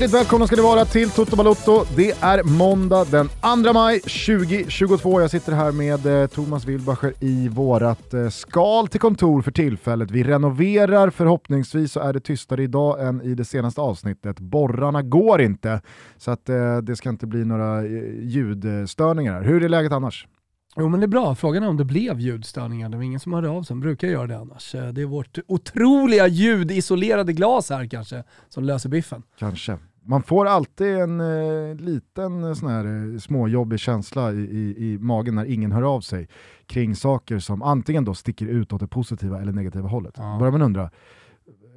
Hjärtligt välkomna ska ni vara till Toto Balotto. Det är måndag den 2 maj 2022. Jag sitter här med eh, Thomas Wilbacher i vårat eh, skal till kontor för tillfället. Vi renoverar, förhoppningsvis så är det tystare idag än i det senaste avsnittet. Borrarna går inte, så att eh, det ska inte bli några ljudstörningar. här. Hur är läget annars? Jo men det är bra, frågan är om det blev ljudstörningar. Det var ingen som hörde av sig, brukar göra det annars. Det är vårt otroliga ljudisolerade glas här kanske som löser biffen. Kanske. Man får alltid en eh, liten eh, sån här eh, småjobbig känsla i, i, i magen när ingen hör av sig kring saker som antingen då sticker ut åt det positiva eller negativa hållet. Ja. Börjar man undra,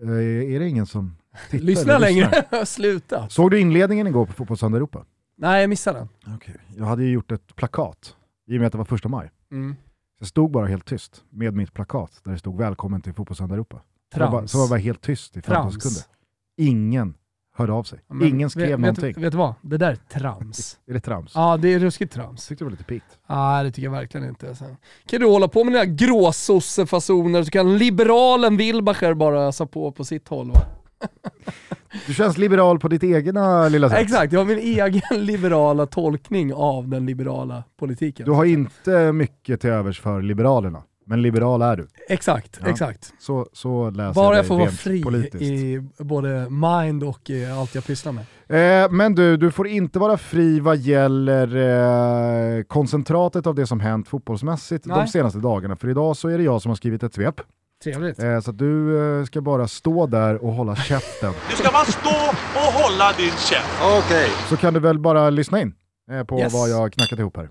eh, är det ingen som tittar? Lyssna längre, sluta. Såg du inledningen igår på Fotbollssöndag Europa? Nej jag missade den. Okay. Jag hade ju gjort ett plakat i och med att det var första maj. Mm. Jag stod bara helt tyst med mitt plakat där det stod välkommen till Fotbollssöndag Europa. Var, Trams. så var jag bara helt tyst i 15 Trams. sekunder. Ingen hörde av sig. Men Ingen skrev vet, någonting. Vet, vet du vad? Det där är trams. Är det trams? Ja det är ruskigt trams. Tyckte det var lite pigt. Nej det tycker jag verkligen inte. Alltså. Kan du hålla på med dina gråsossefasoner så kan liberalen Wilbacher bara ösa på på sitt håll va? Du känns liberal på ditt egna lilla sätt. Exakt, jag har min egen liberala tolkning av den liberala politiken. Du har inte mycket till övers för Liberalerna, men liberal är du. Exakt, Ja. exakt. Så, så läser Bara jag får vara fri politiskt. i både mind och i allt jag pysslar med. Eh, men du, du får inte vara fri vad gäller eh, koncentratet av det som hänt fotbollsmässigt de Nej. senaste dagarna, för idag så är det jag som har skrivit ett svep. Trevligt. Eh, så att du eh, ska bara stå där och hålla käften. Du ska bara stå och hålla din käft. Okej. Så kan du väl bara lyssna in eh, på Yes. vad jag har knackat ihop här.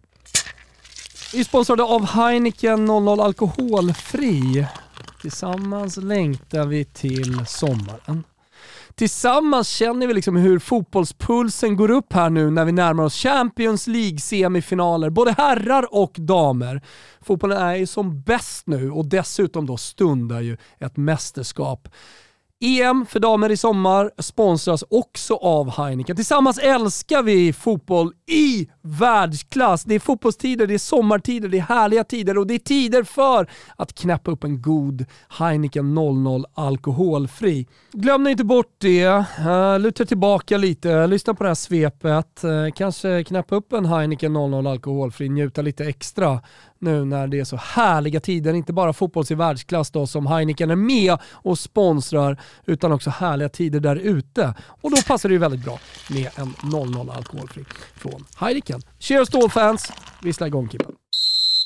Vi är sponsrade av Heineken 00 Alkoholfri. Tillsammans längtar vi till sommaren. Tillsammans känner vi liksom hur fotbollspulsen går upp här nu när vi närmar oss Champions League-semifinaler, både herrar och damer. Fotbollen är ju som bäst nu och dessutom då stundar ju ett mästerskap. EM för damer i sommar sponsras också av Heineken. Tillsammans älskar vi fotboll i världsklass. Det är fotbollstider, det är sommartider, det är härliga tider och det är tider för att knäppa upp en god Heineken 00 alkoholfri. Glöm inte bort det. Eh, luta tillbaka lite, lyssna på det här svepet. Eh, kanske knäppa upp en Heineken 00 alkoholfri, njuta lite extra nu när det är så härliga tider. Inte bara fotbolls i världsklass då som Heineken är med och sponsrar utan också härliga tider där ute. Och då passar det ju väldigt bra med en 00 alkoholfri från Heineken. Cheers Stålfans! Vissla igång Kippen!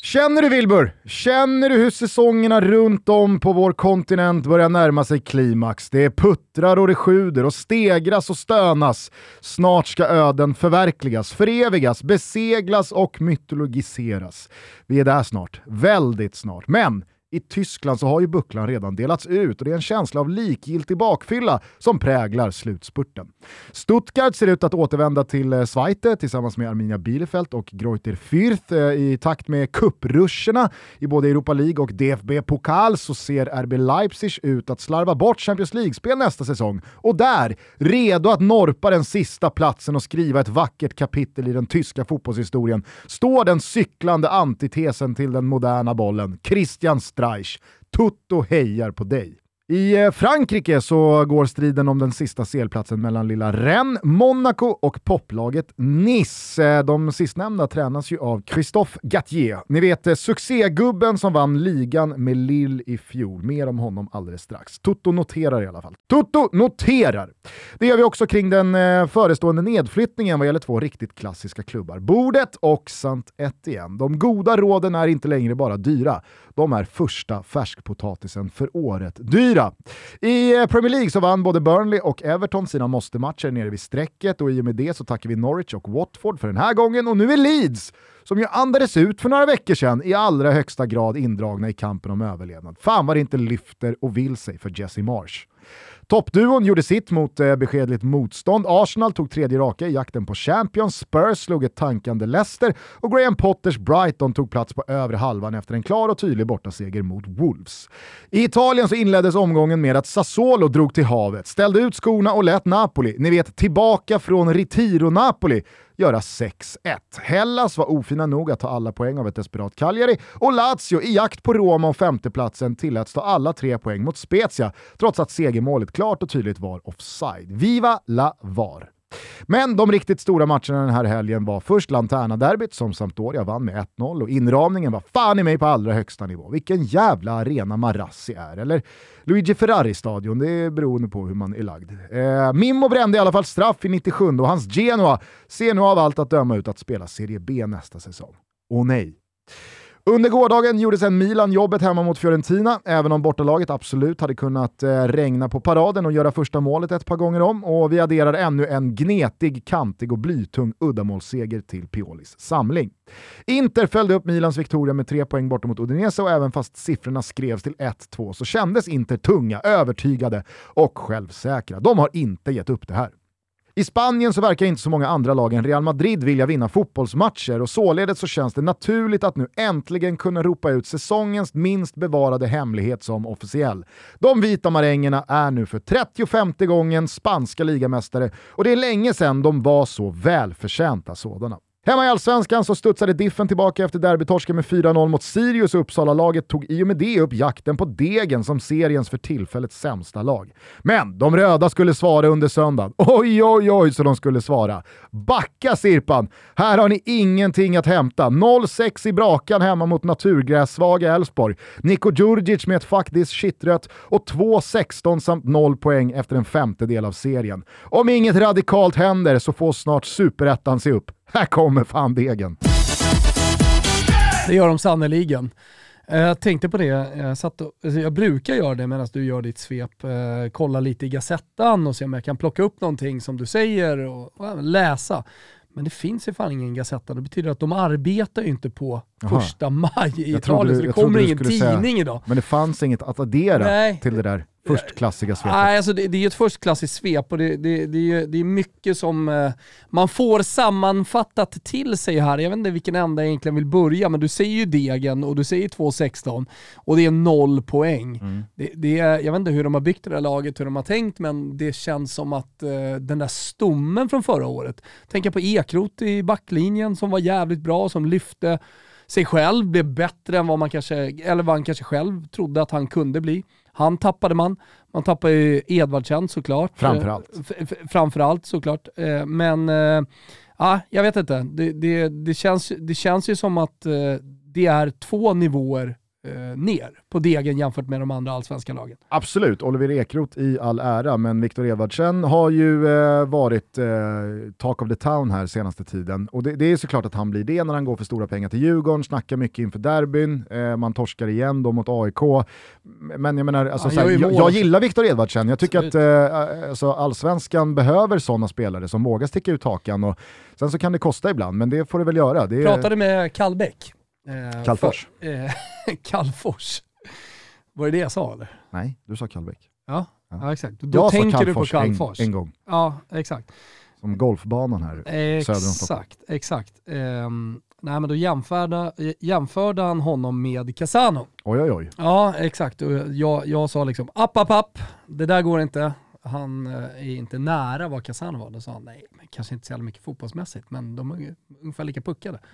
Känner du Wilbur? Känner du hur säsongerna runt om på vår kontinent börjar närma sig klimax? Det puttrar och det sjuder och stegras och stönas. Snart ska öden förverkligas, förevigas, beseglas och mytologiseras. Vi är där snart, väldigt snart. Men i Tyskland så har ju bucklan redan delats ut och det är en känsla av likgiltig bakfylla som präglar slutspurten. Stuttgart ser ut att återvända till eh, Schweite eh, tillsammans med Arminia Bielefeld och Greuther Fürth eh, i takt med kuppruscherna i både Europa League och DFB-pokal så ser RB Leipzig ut att slarva bort Champions League-spel nästa säsong och där, redo att norpa den sista platsen och skriva ett vackert kapitel i den tyska fotbollshistorien, står den cyklande antitesen till den moderna bollen, Christian Reich. Tutto hejar på dig. I eh, Frankrike så går striden om den sista selplatsen mellan lilla Rennes, Monaco och poplaget Nice. Eh, de sistnämnda tränas ju av Christophe Gattier. Ni vet eh, succégubben som vann ligan med Lille i fjol. Mer om honom alldeles strax. Toto noterar i alla fall. Toto noterar! Det gör vi också kring den förestående nedflyttningen vad gäller två riktigt klassiska klubbar. Bordet och saint Etienne. De goda råden är inte längre bara dyra. De är första färskpotatisen för året dyra. I eh, Premier League så vann både Burnley och Everton sina måste-matcher nere vid strecket och i och med det så tackar vi Norwich och Watford för den här gången och nu är Leeds, som ju andades ut för några veckor sedan, i allra högsta grad indragna i kampen om överlevnad. Fan vad det inte lyfter och vill sig för Jesse Marsh. Toppduon gjorde sitt mot eh, beskedligt motstånd. Arsenal tog tredje raka i jakten på Champions, Spurs slog ett tankande Leicester och Graham Potters Brighton tog plats på övre halvan efter en klar och tydlig bortaseger mot Wolves. I Italien så inleddes omgången med att Sassuolo drog till havet, ställde ut skorna och lät Napoli, ni vet tillbaka från Retiro-Napoli, göra 6-1. Hellas var ofina nog att ta alla poäng av ett desperat Cagliari och Lazio i jakt på Roma och femteplatsen tilläts ta alla tre poäng mot Spezia trots att segermålet klart och tydligt var offside. Viva la VAR! Men de riktigt stora matcherna den här helgen var först Lanterna-derbyt som Sampdoria vann med 1-0 och inramningen var fan i mig på allra högsta nivå. Vilken jävla arena Marassi är, eller Luigi Ferrari-stadion, det är beroende på hur man är lagd. Eh, Mimmo brände i alla fall straff i 97 och hans Genoa ser nu av allt att döma ut att spela Serie B nästa säsong. Åh nej, under gårdagen gjorde sen Milan jobbet hemma mot Fiorentina, även om bortalaget absolut hade kunnat eh, regna på paraden och göra första målet ett par gånger om. Och vi adderar ännu en gnetig, kantig och blytung uddamålsseger till Piolis samling. Inter följde upp Milans Victoria med tre poäng borta mot Udinese och även fast siffrorna skrevs till 1-2 så kändes Inter tunga, övertygade och självsäkra. De har inte gett upp det här. I Spanien så verkar inte så många andra lag än Real Madrid vilja vinna fotbollsmatcher och således så känns det naturligt att nu äntligen kunna ropa ut säsongens minst bevarade hemlighet som officiell. De vita marängerna är nu för 35 gången spanska ligamästare och det är länge sedan de var så välförtjänta sådana. Hemma i Allsvenskan så studsade Diffen tillbaka efter derbytorsken med 4-0 mot Sirius och Uppsala-laget tog i och med det upp jakten på Degen som seriens för tillfället sämsta lag. Men de röda skulle svara under söndagen. Oj, oj, oj så de skulle svara. Backa Sirpan! Här har ni ingenting att hämta. 0-6 i Brakan hemma mot naturgrässvaga Elfsborg. Niko Djurdjic med ett fuck this shitrött och 2-16 samt 0 poäng efter en femtedel av serien. Om inget radikalt händer så får snart superettan se upp. Här kommer fan degen. Det gör de sannerligen. Eh, jag tänkte på det, jag, satt och, alltså jag brukar göra det medan du gör ditt svep, eh, kolla lite i Gazettan och se om jag kan plocka upp någonting som du säger och, och läsa. Men det finns ju fan ingen Gazetta, det betyder att de arbetar ju inte på Aha. första maj i Italien, så det kommer ingen tidning säga, idag. Men det fanns inget att addera Nej. till det där förstklassiga svepet? Nej, alltså det, det är ett förstklassigt svep och det, det, det, är, det är mycket som eh, man får sammanfattat till sig här. Jag vet inte vilken ända jag egentligen vill börja, men du säger ju Degen och du säger 2-16 och det är noll poäng. Mm. Det, det är, jag vet inte hur de har byggt det där laget, hur de har tänkt, men det känns som att eh, den där stommen från förra året, tänka på Ekrot i backlinjen som var jävligt bra, som lyfte sig själv, blev bättre än vad man kanske, eller vad han kanske själv trodde att han kunde bli. Han tappade man. Man tappade ju Edvardsen såklart. Framförallt. Eh, framförallt såklart. Eh, men, eh, ja, jag vet inte. Det, det, det, känns, det känns ju som att det är två nivåer ner på degen jämfört med de andra allsvenska lagen. Absolut, Oliver Ekroth i all ära, men Viktor Edvardsen har ju eh, varit eh, talk of the town här senaste tiden. Och det, det, är såklart att han blir det när han går för stora pengar till Djurgården, snackar mycket inför derbyn, eh, man torskar igen då mot AIK. Men jag menar, alltså, såhär, jag, jag, gillar Viktor Edvardsen, jag tycker Absolut. att eh, alltså, allsvenskan behöver sådana spelare som vågar sticka ut hakan. Och, sen så kan det kosta ibland, men det får det väl göra. Det Pratade med Kallbäck Eh, Kallfors? För, eh, Kallfors. Var det det jag sa eller? Nej, du sa Kallbäck. Ja, ja. ja exakt. Då jag tänker du på Kallfors. En, en, gång. Ja, exakt. Som golfbanan här exakt, söder om Stockholm. Exakt, exakt. Um, nej men då jämförde, jämförde han honom med Casano. Oj oj oj. Ja, exakt. Och jag, jag sa liksom, app app app, det där går inte han eh, är inte nära vad Casano var. Då sa han, nej, men kanske inte så jävla mycket fotbollsmässigt, men de är ungefär lika puckade.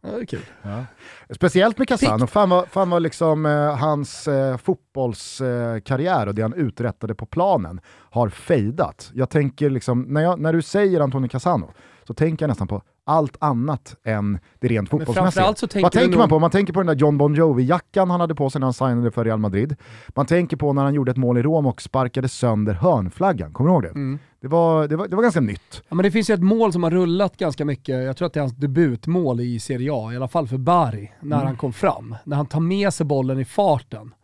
ja, det är kul. Ja. Speciellt med Casano, fan vad, fan vad liksom, eh, hans eh, fotbollskarriär eh, och det han uträttade på planen har fejdat. Jag tänker liksom, när, jag, när du säger Antonio Casano, så tänker jag nästan på allt annat än det rent fotbollsmässiga. Vad tänker man på? Man tänker på den där John Bon Jovi-jackan han hade på sig när han signade för Real Madrid. Man tänker på när han gjorde ett mål i Rom och sparkade sönder hörnflaggan, kommer du ihåg det? Mm. Det, var, det, var, det var ganska nytt. Ja, men det finns ju ett mål som har rullat ganska mycket, jag tror att det är hans debutmål i Serie A, i alla fall för Bari, när mm. han kom fram. När han tar med sig bollen i farten.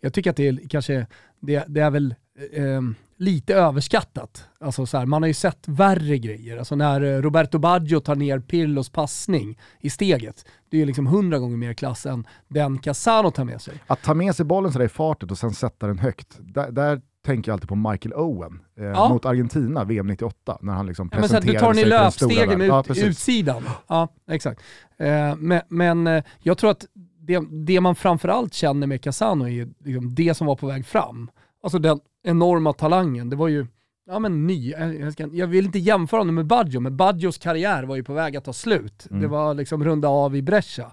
Jag tycker att det är kanske, det, det är väl eh, lite överskattat. Alltså så här, man har ju sett värre grejer. Alltså när eh, Roberto Baggio tar ner Pirlos passning i steget, det är ju liksom hundra gånger mer klass än den Casano tar med sig. Att ta med sig bollen sådär i fartet och sen sätta den högt, där, där tänker jag alltid på Michael Owen eh, ja. mot Argentina, VM 98, när han liksom ja, presenterade här, Du tar den i löpstegen med ut, ja, utsidan. Ja, exakt. Eh, men, men eh, jag tror att det, det man framförallt känner med Casano är liksom det som var på väg fram. Alltså den enorma talangen. Det var ju ja men ny, jag, ska, jag vill inte jämföra honom med Baggio, men Baggios karriär var ju på väg att ta slut. Mm. Det var liksom runda av i Brescia.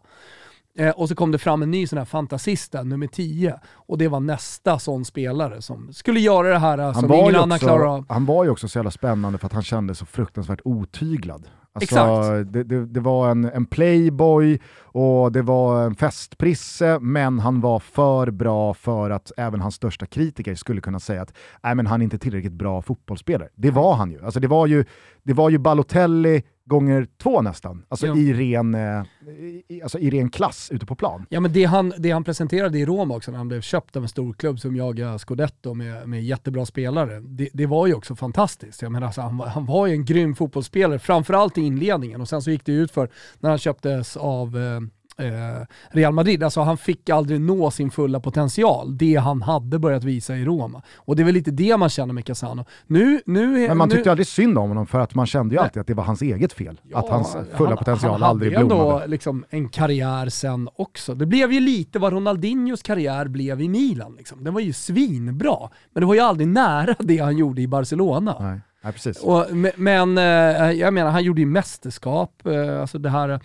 Eh, och så kom det fram en ny sån här fantasista, nummer 10. Och det var nästa sån spelare som skulle göra det här eh, som ingen annan klarar av. han var ju också så jävla spännande för att han kändes så fruktansvärt otyglad. Alltså, Exakt. Det, det, det var en, en playboy och det var en festprisse, men han var för bra för att även hans största kritiker skulle kunna säga att Nej, men han är inte tillräckligt bra fotbollsspelare. Det var han ju. Alltså, det, var ju det var ju Balotelli gånger två nästan, alltså, Ja. i, ren, eh, i, alltså i ren klass ute på plan. Ja men det han, det han presenterade i Roma också när han blev köpt av en stor klubb som jagar Scudetto med, med jättebra spelare, det, det var ju också fantastiskt. Jag menar, alltså, han, var- han var ju en grym fotbollsspelare, framförallt i inledningen och sen så gick det ut för när han köptes av eh, Real Madrid. Alltså han fick aldrig nå sin fulla potential, det han hade börjat visa i Roma. Och det är väl lite det man känner med Casano. Nu, nu, är- Men man nu, tyckte aldrig synd om honom för att man kände ju alltid att det var hans eget fel. Ja, att hans fulla han- potential han aldrig hade ju blommade. ändå liksom en karriär sen också. Det blev ju lite vad Ronaldinhos karriär blev i Milan. Liksom. Den var ju svinbra, men det var ju aldrig nära det han gjorde i Barcelona. Nej, precis. Och, me- men eh, jag menar, han gjorde ju mästerskap, eh, alltså det här eh,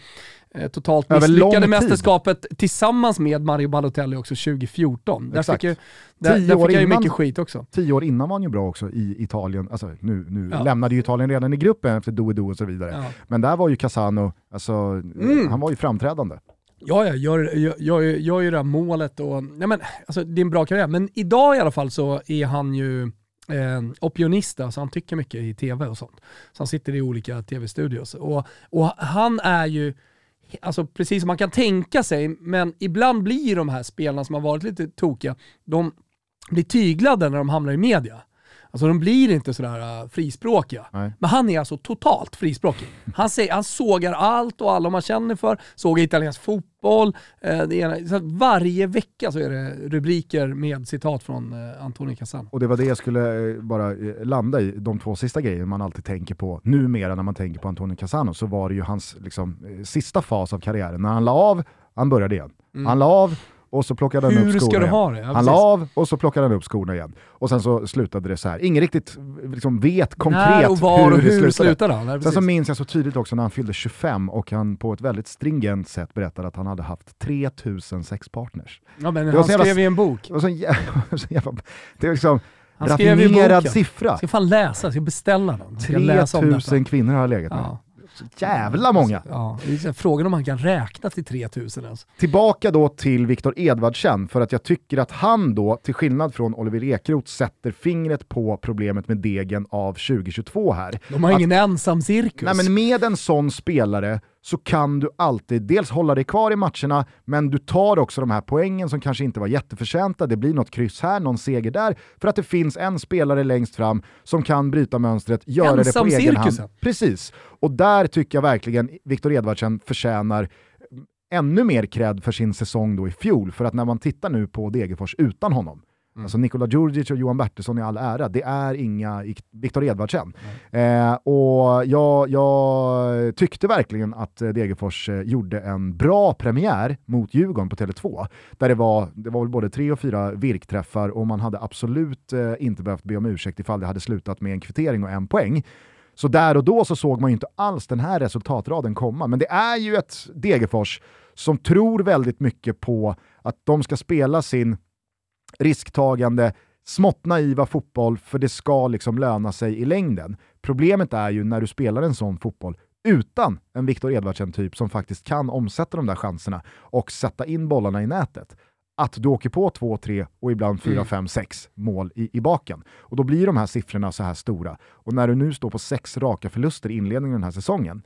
totalt Över lång misslyckade mästerskapet tillsammans med Mario Balotelli också 2014. Där Exakt. fick, ju, där, där fick han ju mycket skit också. Tio år innan var han ju bra också i Italien. Alltså, nu nu Ja. lämnade ju Italien redan i gruppen efter do och så vidare. Ja. Men där var ju Casano, alltså, Mm. han var ju framträdande. Ja, jag gör, gör, gör, gör ju det här målet och, nej men, alltså, det är en bra karriär. Men idag i alla fall så är han ju eh, opionista, så han tycker mycket i tv och sånt. Så han sitter i olika tv-studios. Och, och han är ju, alltså precis som man kan tänka sig, men ibland blir de här spelarna som har varit lite tokiga, de blir tyglade när de hamnar i media. Alltså de blir inte sådär uh, frispråkiga. Nej. Men han är alltså totalt frispråkig. Han, säger, han sågar allt och alla man känner för, sågar italiensk fotboll. Eh, det ena, så varje vecka så är det rubriker med citat från eh, Antonio Casano. Och det var det jag skulle eh, bara eh, landa i, de två sista grejerna man alltid tänker på, numera när man tänker på Antonio Casano, så var det ju hans liksom, eh, sista fas av karriären. När han la av, han började igen. Han la av och så plockade han. Hur upp ska skorna igen. Ja, han precis. la av och så plockade han upp skorna igen. Och sen så slutade det så här. Ingen riktigt liksom, vet konkret När och var och hur det hur slutade. slutade han? Ja, Sen så minns jag så tydligt också när han fyllde 25 och han på ett väldigt stringent sätt berättade att han hade haft 3000 sexpartners. ja, men var han jävla- skrev i en bok. Det var så jävla, det är liksom Han skrev i boken. siffra. Jag ska fan läsa, jag ska beställa den. Jag ska läsa om detta. 3000 kvinnor har jag legat med. Ja. Så jävla många! Ja, frågan om han kan räkna till 3000 ens. Tillbaka då till Viktor Edvardsen, för att jag tycker att han då, till skillnad från Oliver Ekroth, sätter fingret på problemet med degen av 2022 här. De har Att- ingen ensam cirkus. Nej, men med en sån spelare så kan du alltid dels hålla dig kvar i matcherna, men du tar också de här poängen som kanske inte var jätteförtjänta. Det blir något kryss här, någon seger där, för att det finns en spelare längst fram som kan bryta mönstret, göra det på egen hand. Precis. Och där tycker jag verkligen Viktor Edvardsen förtjänar ännu mer cred för sin säsong då i fjol, för att när man tittar nu på Degerfors utan honom, Alltså Nikola Djurdjic och Johan Bertilsson i all ära, det är inga Ik- Viktor Edvardsen. Eh, och jag, jag tyckte verkligen att eh, Degerfors eh, gjorde en bra premiär mot Djurgården på Tele2. Där det var, det var väl både tre och fyra virkträffar och man hade absolut eh, inte behövt be om ursäkt ifall det hade slutat med en kvittering och en poäng. Så där och då så såg man ju inte alls den här resultatraden komma. Men det är ju ett Degerfors som tror väldigt mycket på att de ska spela sin risktagande, smått naiva fotboll för det ska liksom löna sig i längden. Problemet är ju när du spelar en sån fotboll utan en Viktor Edvardsen-typ som faktiskt kan omsätta de där chanserna och sätta in bollarna i nätet. Att du åker på 2, 3 och ibland 4, 5, 6 mål i, i baken. Och då blir de här siffrorna så här stora. Och när du nu står på sex raka förluster i inledningen av den här säsongen,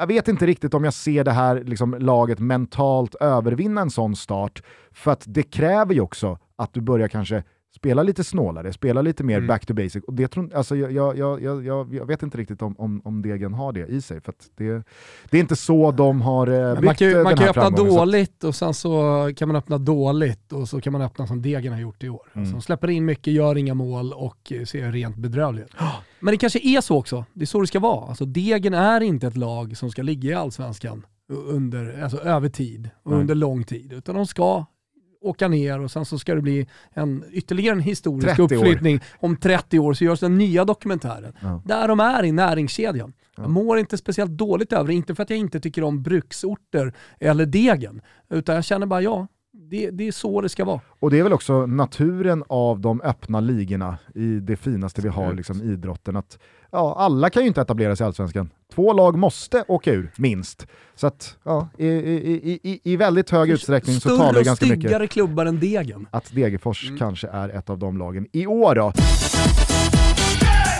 jag vet inte riktigt om jag ser det här liksom, laget mentalt övervinna en sån start, för att det kräver ju också att du börjar kanske spela lite snålare, spela lite mer Mm. back to basic. Och det tror, alltså, jag, jag, jag, jag, vet inte riktigt om, om, om Degen har det i sig, för det, det är inte så de har eh, byggt man kan ju, man kan här öppna dåligt och sen så kan man öppna dåligt och så kan man öppna som Degen har gjort i år. Mm. Alltså, släpper in mycket, gör inga mål och ser rent bedrövliga ut. Men det kanske är så också. Det är så det ska vara. Alltså, Degen är inte ett lag som ska ligga i allsvenskan under, alltså, över tid och Nej. under lång tid. Utan de ska åka ner och sen så ska det bli en, ytterligare en historisk 30 år. uppflyttning. Om 30 år så görs den nya dokumentären. Ja. Där de är i näringskedjan. Ja. Jag mår inte speciellt dåligt över det, inte för att jag inte tycker om bruksorter eller degen, utan jag känner bara ja, det, det är så det ska vara. Och det är väl också naturen av de öppna ligorna i det finaste vi har, liksom idrotten. Att, ja, alla kan ju inte etablera sig i Allsvenskan. Två lag måste åka ur, minst. Så att, ja, i, i, i, i, i väldigt hög utsträckning så Större talar det och ganska mycket styggare klubbar än degen. att Degerfors Mm. kanske är ett av de lagen. I år då?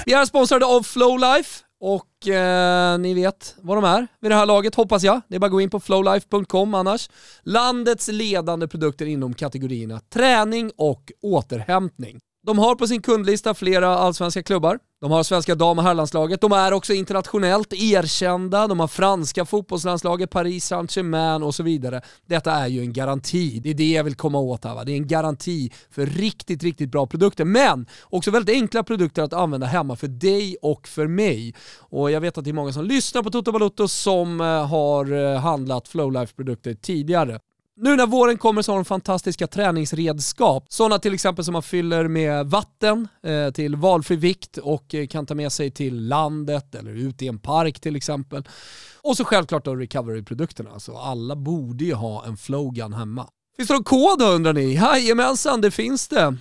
Vi är sponsrade av Flowlife och eh, ni vet vad de är vid det här laget hoppas jag. Det är bara att gå in på flowlife.com annars. Landets ledande produkter inom kategorierna träning och återhämtning. De har på sin kundlista flera allsvenska klubbar. De har svenska dam och herrlandslaget. De är också internationellt erkända. De har franska fotbollslandslaget, Paris Saint-Germain och så vidare. Detta är ju en garanti. Det är det jag vill komma åt här. Va? Det är en garanti för riktigt, riktigt bra produkter. Men också väldigt enkla produkter att använda hemma för dig och för mig. Och jag vet att det är många som lyssnar på Toto Balotto som eh, har eh, handlat Flowlife-produkter tidigare. Nu när våren kommer så har de fantastiska träningsredskap. Sådana till exempel som man fyller med vatten eh, till valfri vikt och eh, kan ta med sig till landet eller ut i en park till exempel. Och så självklart då recovery-produkterna. Alltså alla borde ju ha en flowgun hemma. Finns det någon kod då undrar ni? Jajamensan, det finns det.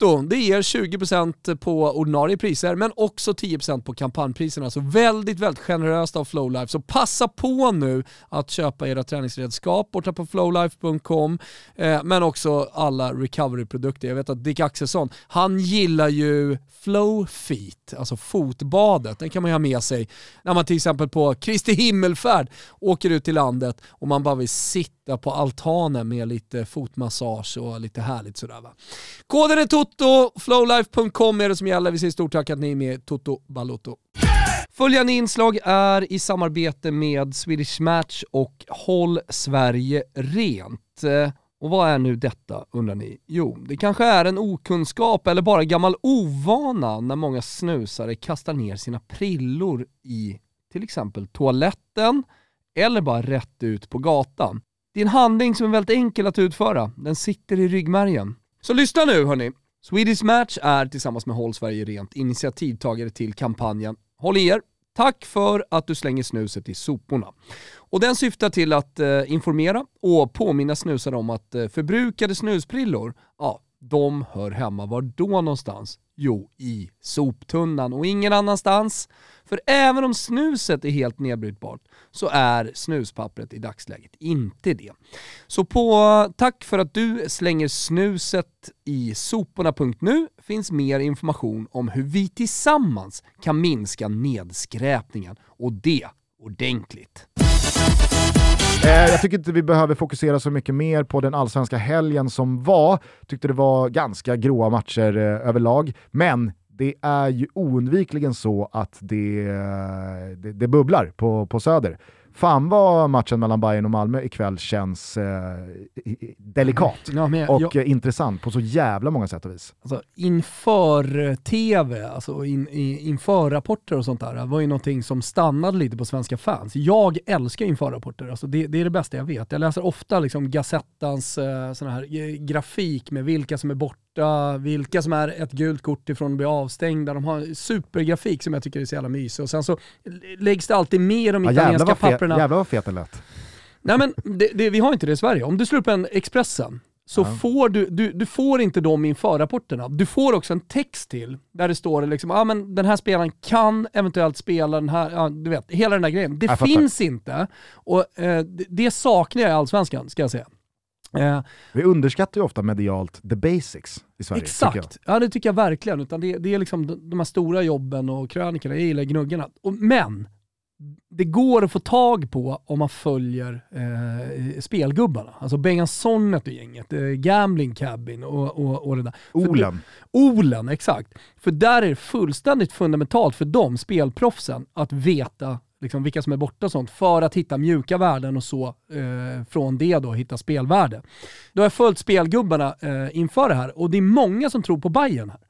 Toto, det ger 20% på ordinarie priser men också 10% på kampanjpriserna. Så väldigt, väldigt generöst av Flowlife. Så passa på nu att köpa era träningsredskap borta på flowlife.com eh, men också alla recovery-produkter. Jag vet att Dick Axelsson, han gillar ju Flowfeet, alltså fotbadet. Den kan man ju ha med sig när man till exempel på Kristi himmelfärd åker ut till landet och man bara vill sitta på altanen med lite fotmassage och lite härligt sådär va. Koden är Toto, flowlife.com är det som gäller. Vi säger stort tack att ni är med Toto Balotto. Följande inslag är i samarbete med Swedish Match och Håll Sverige Rent. Och vad är nu detta undrar ni? Jo, det kanske är en okunskap eller bara gammal ovana när många snusare kastar ner sina prillor i till exempel toaletten eller bara rätt ut på gatan. Det är en handling som är väldigt enkel att utföra. Den sitter i ryggmärgen. Så lyssna nu hörni. Swedish Match är tillsammans med Håll Sverige Rent initiativtagare till kampanjen Håll i er! Tack för att du slänger snuset i soporna. Och den syftar till att eh, informera och påminna snusare om att eh, förbrukade snusprillor, ja, de hör hemma var då någonstans? Jo, i soptunnan och ingen annanstans. För även om snuset är helt nedbrytbart så är snuspappret i dagsläget inte det. Så på tack för att du slänger snuset i soporna.nu finns mer information om hur vi tillsammans kan minska nedskräpningen och det ordentligt. Eh, jag tycker inte vi behöver fokusera så mycket mer på den allsvenska helgen som var. Tyckte det var ganska gråa matcher eh, överlag, men det är ju oundvikligen så att det, eh, det, det bubblar på, på Söder. Fan vad matchen mellan Bayern och Malmö ikväll känns eh, delikat Ja, jag- och jag- eh, intressant på så jävla många sätt och vis. Alltså inför TV, alltså in, i, inför rapporter och sånt där, var ju någonting som stannade lite på svenska fans. Jag älskar införrapporter, alltså det, det är det bästa jag vet. Jag läser ofta liksom Gazettans eh, sån här eh, grafik med vilka som är borta, vilka som är ett gult kort ifrån att bli avstängda. De har en supergrafik som jag tycker är så jävla mysig. Och sen så läggs det alltid med de Ja, italienska papperna. jävlar vad fet den lät. Nej men det, det, vi har inte det i Sverige. Om du slår upp en Expressen så Ja. får du, du, du får inte de införrapporterna. Du får också en text till där det står liksom, ah, men den här spelaren kan eventuellt spela den här, ja, du vet, hela den där grejen. Det Jag fattar. finns inte och eh, det, det saknar jag i Allsvenskan ska jag säga. Eh, Vi underskattar ju ofta medialt the basics i Sverige. Exakt, ja det tycker jag verkligen. Utan det, det är liksom de, de här stora jobben och krönikorna, jag gillar gnuggarna. Och, men, det går att få tag på om man följer eh, spelgubbarna. Alltså Bengan Sonnet och gänget, eh, Gambling Cabin och, och, och det där. För Olen. Olen, exakt. För där är det fullständigt fundamentalt för dem, spelproffsen, att veta liksom, vilka som är borta och sånt för att hitta mjuka värden och så eh, från det då hitta spelvärde. Då har jag följt spelgubbarna eh, inför det här och det är många som tror på Bayern här.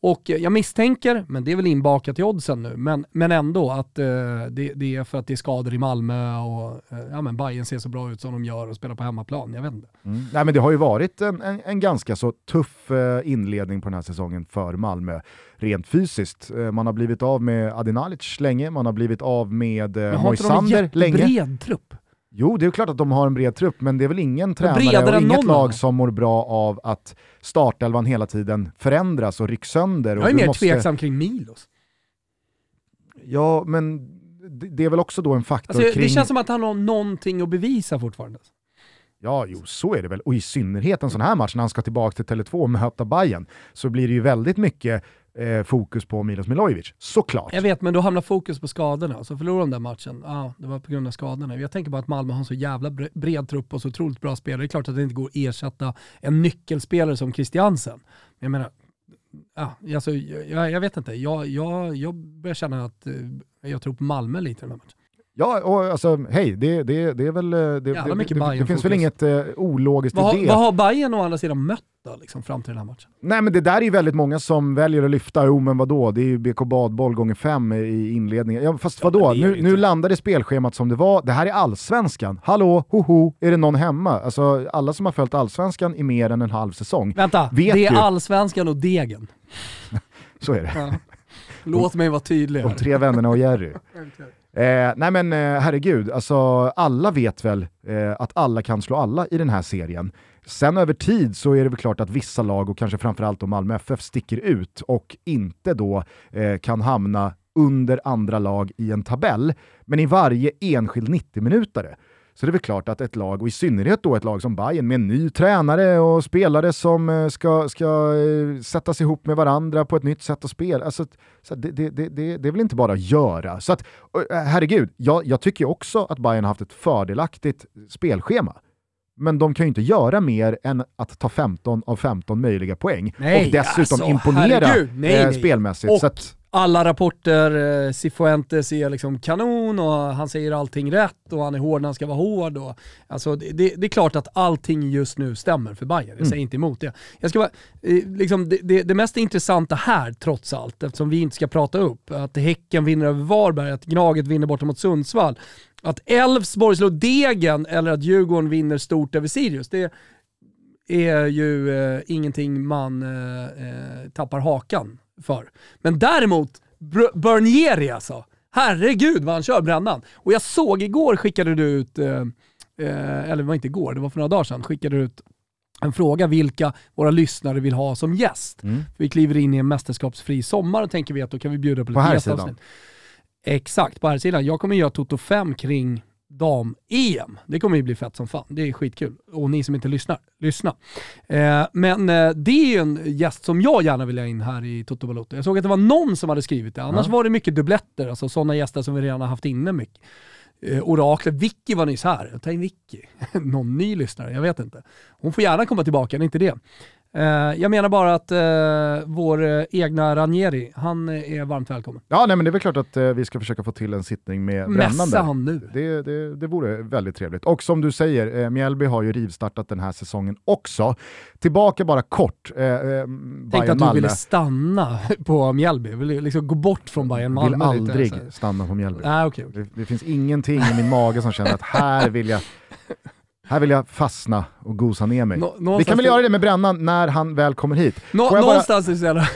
Och eh, jag misstänker, men det är väl inbakat i oddsen nu, men, men ändå att eh, det, det, är för att det är skador i Malmö och eh, ja, men Bayern ser så bra ut som de gör och spelar på hemmaplan. Jag vet inte. Mm. Nej, men det har ju varit en, en, en ganska så tuff eh, inledning på den här säsongen för Malmö, rent fysiskt. Eh, man har blivit av med Adinalic länge, man har blivit av med eh, Moisander länge. bred trupp? Jo, det är klart att de har en bred trupp, men det är väl ingen tränare och inget lag som mår bra av att startelvan hela tiden förändras och rycks sönder. Jag är mer måste... tveksam kring Milos. Ja, men det är väl också då en faktor alltså, kring... Det känns som att han har någonting att bevisa fortfarande. Ja, jo, så är det väl. Och i synnerhet en sån här match när han ska tillbaka till Tele2 och möta Bayern så blir det ju väldigt mycket eh, fokus på Milos Milojevic, såklart. Jag vet, men då hamnar fokus på skadorna. Så förlorar de den matchen, ja, ah, det var på grund av skadorna. Jag tänker bara att Malmö har en så jävla bred trupp och så otroligt bra spelare. Det är klart att det inte går att ersätta en nyckelspelare som Christiansen. Jag menar, ja, alltså, jag, jag vet inte. Jag, jag, jag börjar känna att eh, jag tror på Malmö lite i den här matchen. Ja, och alltså hej, det, det, det är väl... Eh, det, det, det, det finns väl inget uh, ologiskt vad, i det. Vad har Bayern å andra sidan mött då, liksom, fram till den här matchen? Nej men det där är ju väldigt många som väljer att lyfta, jo men vadå, det är ju BK Badboll gånger fem i inledningen. Ja, fast vadå, ja, nu, nu landade spelschemat som det var, det här är allsvenskan. Hallå, hoho, är det någon hemma? Alltså alla som har följt allsvenskan i mer än en halv säsong Vänta, vet det är ju... allsvenskan och degen. Så är det. Ja. Låt mig vara tydlig. De tre vännerna och Jerry. Eh, nej men eh, herregud, alltså, alla vet väl eh, att alla kan slå alla i den här serien. Sen över tid så är det väl klart att vissa lag, och kanske framförallt då Malmö FF, sticker ut och inte då eh, kan hamna under andra lag i en tabell. Men i varje enskild 90-minutare så det är väl klart att ett lag, och i synnerhet då ett lag som Bayern med en ny tränare och spelare som eh, ska, ska eh, sättas ihop med varandra på ett nytt sätt att spela. Alltså, så det, det, det, det är väl inte bara att göra. Så att, eh, herregud, jag, jag tycker också att Bayern har haft ett fördelaktigt spelschema. Men de kan ju inte göra mer än att ta 15 av 15 möjliga poäng nej, och dessutom alltså, imponera herregud, nej, nej. spelmässigt. Och, att, alla rapporter, eh, Cifuentes är liksom kanon och han säger allting rätt och han är hård när han ska vara hård. Och, alltså, det, det är klart att allting just nu stämmer för Bayern. jag mm. säger inte emot det. Jag ska bara, eh, liksom, det, det, det, mest intressanta här, trots allt, eftersom vi inte ska prata upp, att Häcken vinner över Varberg, att Gnaget vinner borta mot Sundsvall, att Elfsborg slår Degen eller att Djurgården vinner stort över Sirius. Det är ju eh, ingenting man eh, eh tappar hakan för. Men däremot, Bernieri alltså. Herregud vad han kör brännan. Och jag såg igår skickade du ut, eh, eh, eller det var inte igår, det var för några dagar sedan, skickade du ut en fråga vilka våra lyssnare vill ha som gäst. Mm. Vi kliver in i en mästerskapsfri sommar och tänker vi att då kan vi bjuda på lite gästavsnitt. Exakt, på här sidan. Jag kommer göra Toto 5 kring dam-EM. Det kommer ju bli fett som fan. Det är skitkul. Och ni som inte lyssnar, lyssna. Eh, men eh, det är ju en gäst som jag gärna vill ha in här i Toto Balotto. Jag såg att det var någon som hade skrivit det. Annars ja. var det mycket dubbletter, alltså sådana gäster som vi redan har haft inne mycket. Eh, oraklet, Vicky var nyss här. Tar in Vicky. någon ny lyssnare, jag vet inte. Hon får gärna komma tillbaka, det är inte det. Eh, jag menar bara att uh, vår uh, egna Ranieri, han är varmt välkommen. Ja, nej, men det är väl klart att vi ska försöka få till en sittning med Mässa han nu. Det, det, det vore väldigt trevligt. Och som du säger, eh, Mjällby har ju rivstartat den här säsongen också. Tillbaka bara kort, eh, Tänkte att du ville stanna på Mjällby, vill liksom gå bort från Bayern Malmö. Vill aldrig lite, stanna på Mjällby. Ah, okay, okay. Det, det finns ingenting i min mage som känner att här vill jag här vill jag fastna och gosa ner mig. Nå, Vi kan väl göra det med Brännan när han väl kommer hit. Nå, jag någonstans bara... är det så jävla,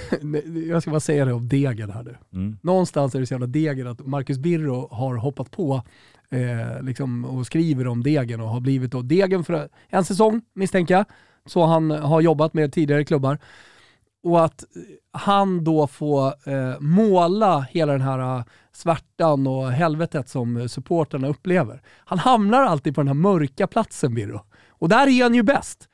jag ska bara säga det om degen här nu. Mm. Någonstans är det så jävla degen att Marcus Birro har hoppat på eh, liksom, och skriver om degen och har blivit då degen för en säsong misstänker jag. Så han har jobbat med tidigare klubbar och att han då får eh, måla hela den här uh, svärtan och helvetet som supporterna upplever. Han hamnar alltid på den här mörka platsen Birro. Och där är han ju bäst.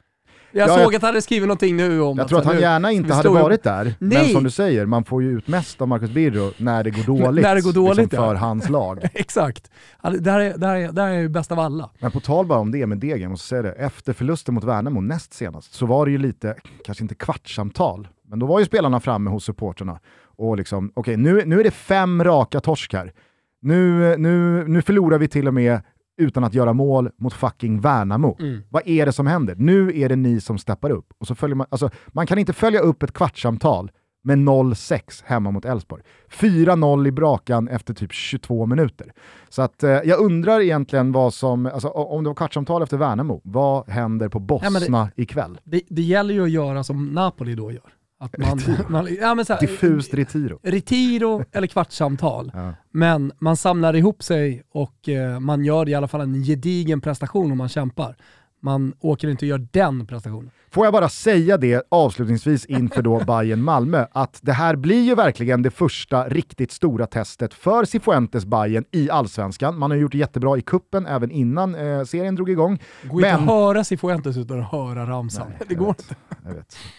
Jag ja, såg jag, att han hade skrivit någonting nu om... Jag tror att han gärna inte hade varit där, Nej. men som du säger, man får ju ut mest av Marcus Birro när det går dåligt, när det går dåligt liksom för ja. hans lag. Exakt. Där är, där, är, där är ju bäst av alla. Men på tal bara om det med Degen, måste säga det, efter förlusten mot Värnamo näst senast så var det ju lite, kanske inte kvartssamtal, men då var ju spelarna framme hos supporterna och liksom, okej okay, nu, nu är det fem raka torsk här. Nu, nu, nu förlorar vi till och med utan att göra mål mot fucking Värnamo. Mm. Vad är det som händer? Nu är det ni som steppar upp. Och så följer man, alltså, man kan inte följa upp ett kvartssamtal med 0-6 hemma mot Elfsborg. 4-0 i Brakan efter typ 22 minuter. Så att eh, jag undrar egentligen vad som, alltså, om det var kvartssamtal efter Värnamo, vad händer på Bosna Ja, det- ikväll? Det, det gäller ju att göra som Napoli då gör. Att man, man, ja, men så här, Diffust retiro. Retiro eller kvartssamtal. Ja. Men man samlar ihop sig och eh, man gör i alla fall en gedigen prestation om man kämpar. Man åker inte och gör den prestationen. Får jag bara säga det avslutningsvis inför då Bayern Malmö att det här blir ju verkligen det första riktigt stora testet för Cifuentes Bayern i allsvenskan. Man har gjort det jättebra i kuppen även innan eh, serien drog igång. Det går inte Men- att höra Cifuentes utan att höra ramsan. Nej, det går vet, inte.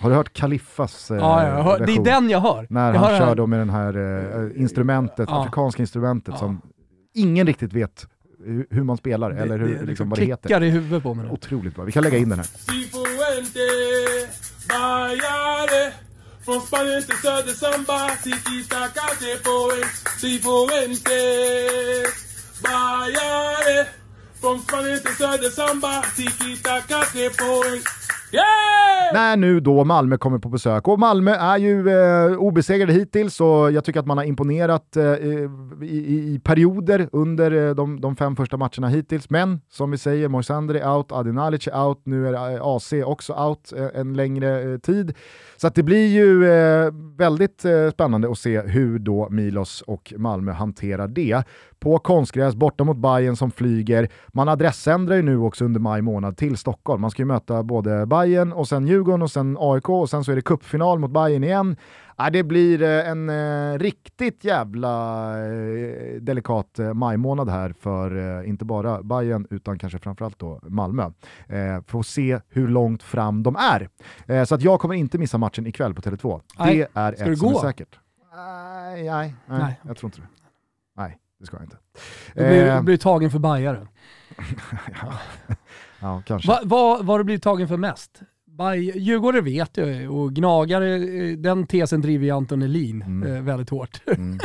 Har du hört Kaliffas eh, Ja, jag hör, det är den jag hör. När jag han hör kör då med den här eh, instrumentet, Ja. afrikanska instrumentet Ja. som ingen riktigt vet hur, man spelar eller hur, det, liksom, det vad det heter. klickar i huvudet på mig nu. Otroligt bra. Vi kan lägga in den här. Från Spanien till söder samba, tiki-taka det poäng. Cifuente, Bayare. Från Spanien till söder samba, tiki-taka det poäng. Yeah! När nu då Malmö kommer på besök, och Malmö är ju eh, obesegrade hittills och jag tycker att man har imponerat eh, i, i, perioder under eh, de, de fem första matcherna hittills. Men som vi säger, Moisander är out, Adinalic är out, nu är eh, AC också out eh, en längre eh, tid. Så att det blir ju eh, väldigt eh, spännande att se hur då Milos och Malmö hanterar det. På konstgräs, borta mot Bayern som flyger. Man adressändrar ju nu också under maj månad till Stockholm. Man ska ju möta både Bayern och sen Djurgården och sen AIK och sen så är det cupfinal mot Bayern igen. Ja, det blir eh, en eh, riktigt jävla eh, delikat eh, majmånad här för eh, inte bara Bayern utan kanske framförallt då Malmö. Eh, får se hur långt fram de är. Eh, så att jag kommer inte missa matchen ikväll på Tele2. Nej. Det är Ska ett som är gå? säkert. Nej, nej, nej, Nej. jag tror inte det. Nej, det ska jag inte. Du blir, Eh, blir tagen för bajare. ja, kanske. Va, vad vad har du blivit tagen för mest? Baj, Djurgården vet jag och gnagare, eh, den tesen driver ju Anton Elin Mm. eh, väldigt hårt. Mm.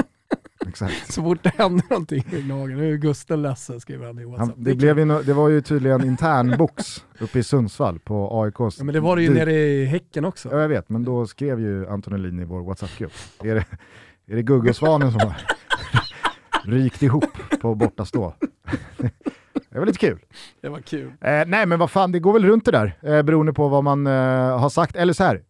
Exakt. Så fort det händer någonting med gnagare, nu är Gusten ledsen skriver han i Han, WhatsApp. det, blev ju no, det var ju tydligen internbox uppe i Sundsvall på AIKs... ja, men det var det ju nere i Häcken också. Ja, jag vet, men då skrev ju Anton Elin i vår WhatsApp-grupp. Är det, är det Gugge och Svanen som har rykt ihop på bortastå? Det var lite kul. Det var kul. Eh, nej men vad fan, det går väl runt det där eh, beroende på vad man eh, har sagt. Eller så här,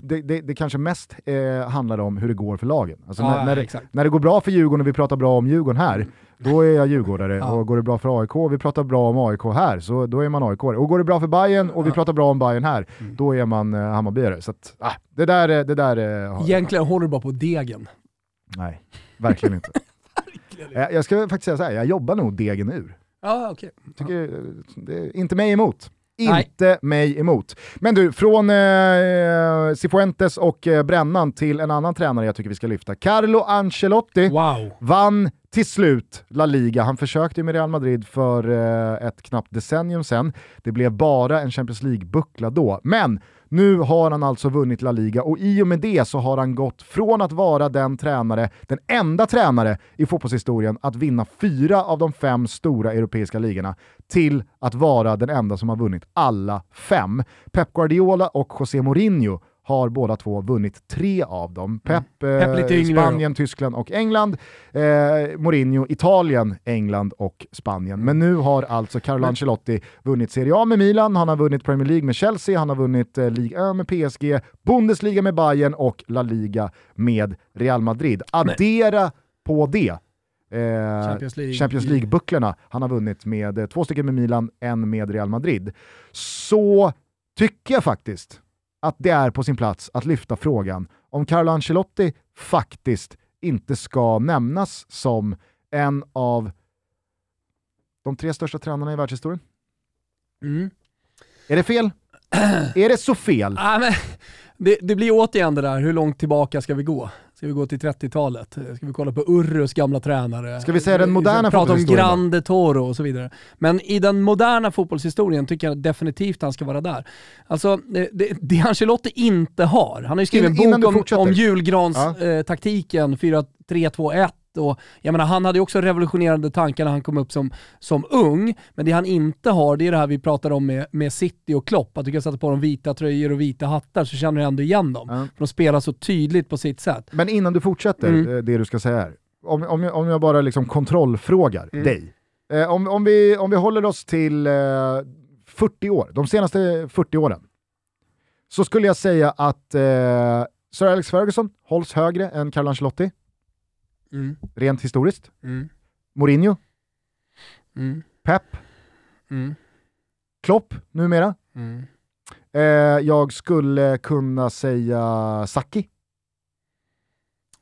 det, det, det kanske mest eh, handlar om hur det går för lagen. Alltså Ja, när, när, det, när det går bra för Djurgården och vi pratar bra om Djurgården här, då är jag djurgårdare. Ja. Och går det bra för AIK och vi pratar bra om AIK här, så då är man aik -are. Och går det bra för Bayern och vi Ja. pratar bra om Bayern här, Mm. då är man eh, Hammarbyare. Så att, ah, det där, eh, det där eh, Egentligen håller du bara på degen. Nej, verkligen inte. Eh, jag ska faktiskt säga så här, jag jobbar nog degen ur. Ja, okej. Tycker, eh, det inte mig emot. Nej. Inte mig emot. Men du, från eh, Cifuentes och eh, Brännan till en annan tränare jag tycker vi ska lyfta. Carlo Ancelotti Wow. vann till slut La Liga. Han försökte ju med Real Madrid för eh, ett knappt decennium sedan. Det blev bara en Champions League-buckla då. Men nu har han alltså vunnit La Liga och i och med det så har han gått från att vara den tränare, den enda tränare i fotbollshistorien att vinna fyra av de fem stora europeiska ligorna till att vara den enda som har vunnit alla fem. Pep Guardiola och José Mourinho har båda två vunnit tre av dem. Pep, Mm. Pep eh, yngre då. Spanien, Tyskland och England. Eh, Mourinho, Italien, England och Spanien. Men nu har alltså Carlo Ancelotti vunnit Serie A med Milan, han har vunnit Premier League med Chelsea, han har vunnit eh, Ligue 1 med PSG, Bundesliga med Bayern och La Liga med Real Madrid. Addera på det eh, Champions League. League-bucklorna han har vunnit med eh, två stycken med Milan, en med Real Madrid. Så tycker jag faktiskt att det är på sin plats att lyfta frågan om Carlo Ancelotti faktiskt inte ska nämnas som en av de tre största tränarna i världshistorien. Mm. Är det fel? är det så fel? Ah, men, det, det blir återigen det där, hur långt tillbaka ska vi gå? Ska vi gå till 30-talet? Ska vi kolla på Urrus gamla tränare? Ska vi säga den moderna Prata om? Grande Toro och så vidare. Men i den moderna fotbollshistorien tycker jag definitivt han ska vara där. Alltså, det, det, det Ancelotti inte har, han har ju skrivit In- en bok om, om julgranstaktiken, eh, taktiken 4-3-2-1 sätt. Och, jag menar, han hade ju också revolutionerande tankar när han kom upp som, som ung, men det han inte har det är det här vi pratade om med, med City och Klopp, att du kan sätta på dem vita tröjor och vita hattar så känner du ändå igen dem. För de spelar så tydligt på sitt sätt. Men innan du fortsätter, Mm. eh, det du ska säga här. Om, om, jag, om jag bara liksom kontrollfrågar Mm. dig. Eh, om, om, vi, om vi håller oss till eh, 40 år, de senaste 40 åren, så skulle jag säga att eh, Sir Alex Ferguson hålls högre än Carlo Ancelotti, Mm. rent historiskt. Mm. Mourinho, Mm. Pep, Mm. Klopp numera. Mm. Eh, jag skulle kunna säga Saki.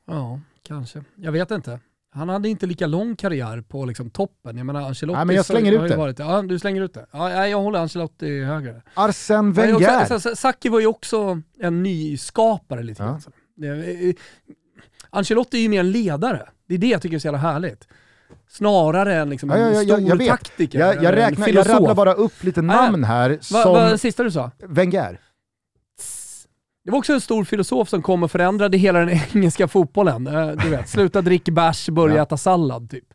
Ja, kanske. Jag vet inte. Han hade inte lika lång karriär på liksom toppen. Jag menar Ancelotti Nej, men jag slänger ut det. Varit, ja, du slänger ut det. Ja, jag håller Ancelotti högre. Också- Wenger. alltså, Sacchi var ju också en nyskapare lite Ja. grann. Ancelotti är ju mer en ledare. Det är det jag tycker är så jävla härligt. Snarare än liksom Ja, ja, ja, en stor jag vet. taktiker. Jag, jag, räknar, jag rabblar bara upp lite namn här Vad som var det sista du sa? Wenger. Det var också en stor filosof som kom och förändrade hela den engelska fotbollen. Eh, Du vet, sluta dricka bärs, börja Ja. äta sallad typ.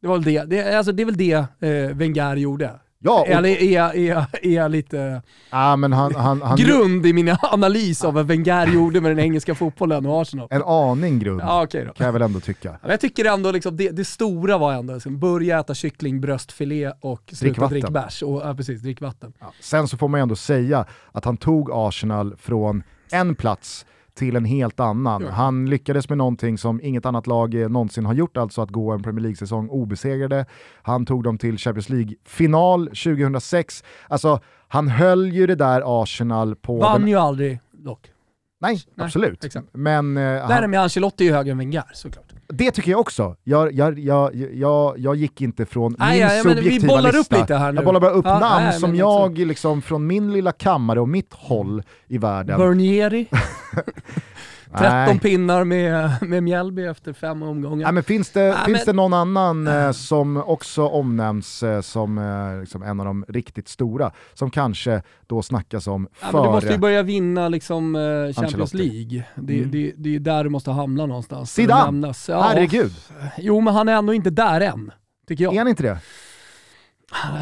Det, var väl det. Det, alltså, det är väl det eh, Wenger gjorde. Ja, och, Eller är jag, är, jag, är jag lite ja, men han, han, han grund i min analys av vad Wenger gjorde med den engelska fotbollen och Arsenal? en aning grund, Ja, okej då. kan jag väl ändå tycka. Ja, men Jag tycker ändå liksom det, det stora var ändå liksom, börja äta kyckling, bröstfilé och sluta dricka bärs. Och, ja, precis, drick vatten. Ja. Sen så får man ju ändå säga att han tog Arsenal från en plats till en helt annan. Ja. Han lyckades med någonting som inget annat lag eh, någonsin har gjort, alltså att gå en Premier League-säsong obesegrade. Han tog dem till Champions League-final 2006. Alltså, han höll ju det där Arsenal på... Vann den... ju aldrig dock. Nej, Nej, absolut. exakt. Men eh, är Ancelotti ju högre än Wenger såklart. det tycker jag också. Jag, jag, jag, jag, jag gick inte från Nej, min ja, ja, men vi subjektiva bollar upp lista. lite här nu. Jag bollar bara upp Ja, namn nej, som jag liksom från min lilla kammare och mitt håll i världen. Bernieri, 13 Nej. pinnar med, med Mjällby efter fem omgångar. Nej, men finns det, Nej, finns men- det någon annan eh, som också omnämns eh, som eh, liksom en av de riktigt stora, som kanske då snackas om Ja, men du måste ju före börja vinna liksom, eh, Champions. League. Det, Mm. det, det är där du måste hamna någonstans. Zidane! Ja, Herregud, Jo, men han är ändå inte där än. Tycker jag. är han inte det?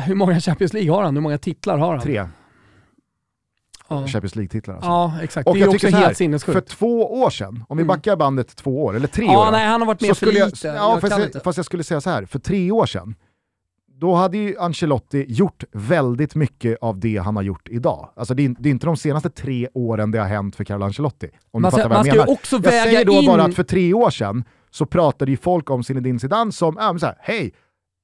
Hur många Champions League har han? Hur många titlar har han? Tre Ja, Champions League-titlar alltså. ja exakt. Och det är jag också här, helt För sinnessjukt. två år sedan, om vi Mm. backar bandet två år, eller tre Ja, år, nej, han har varit med för skulle jag, lite. ja, jag fast, jag, fast jag skulle säga så här, för tre år sedan, då hade ju Ancelotti gjort väldigt mycket av det han har gjort idag. Alltså det är, det är inte de senaste tre åren det har hänt för Carlo Ancelotti. Om Man du fattar vad jag menar. också Jag säger då in... bara att för tre år sedan så pratade ju folk om Zinedine Zidane som, så här, hej,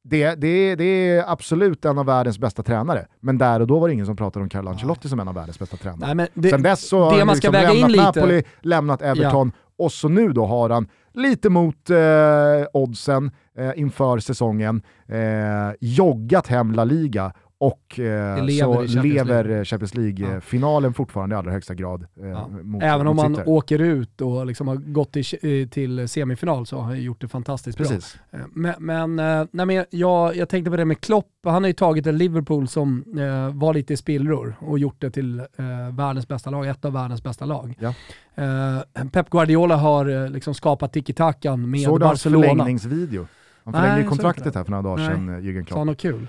det, det, det är absolut en av världens bästa tränare. Men där och då var det ingen som pratade om Carlo Ancelotti som en av världens bästa tränare. Nej, det, Sen dess så har han liksom lämnat lite- Napoli, lämnat Everton och så nu då har han lite mot eh, oddsen eh, inför säsongen eh, joggat hem La Liga och eh, lever så Champions lever League. eh, Champions Ja. League-finalen fortfarande i allra högsta grad. Eh, Ja. mot, Även om man åker ut och liksom har gått till, till semifinal så har han gjort det fantastiskt bra. Precis. Eh, Men, men, eh, nej, men jag, jag tänkte på det med Klopp, han har ju tagit en Liverpool som eh, var lite i spillror och gjort det till eh, världens bästa lag, ett av världens bästa lag. Ja. Eh, Pep Guardiola har eh, liksom skapat tiki-takan med Såg du hans Barcelona. förlängningsvideo? Han Nej, förlängde inte kontraktet här för några dagar Nej. sedan, eh, Jürgen Klopp. han något kul?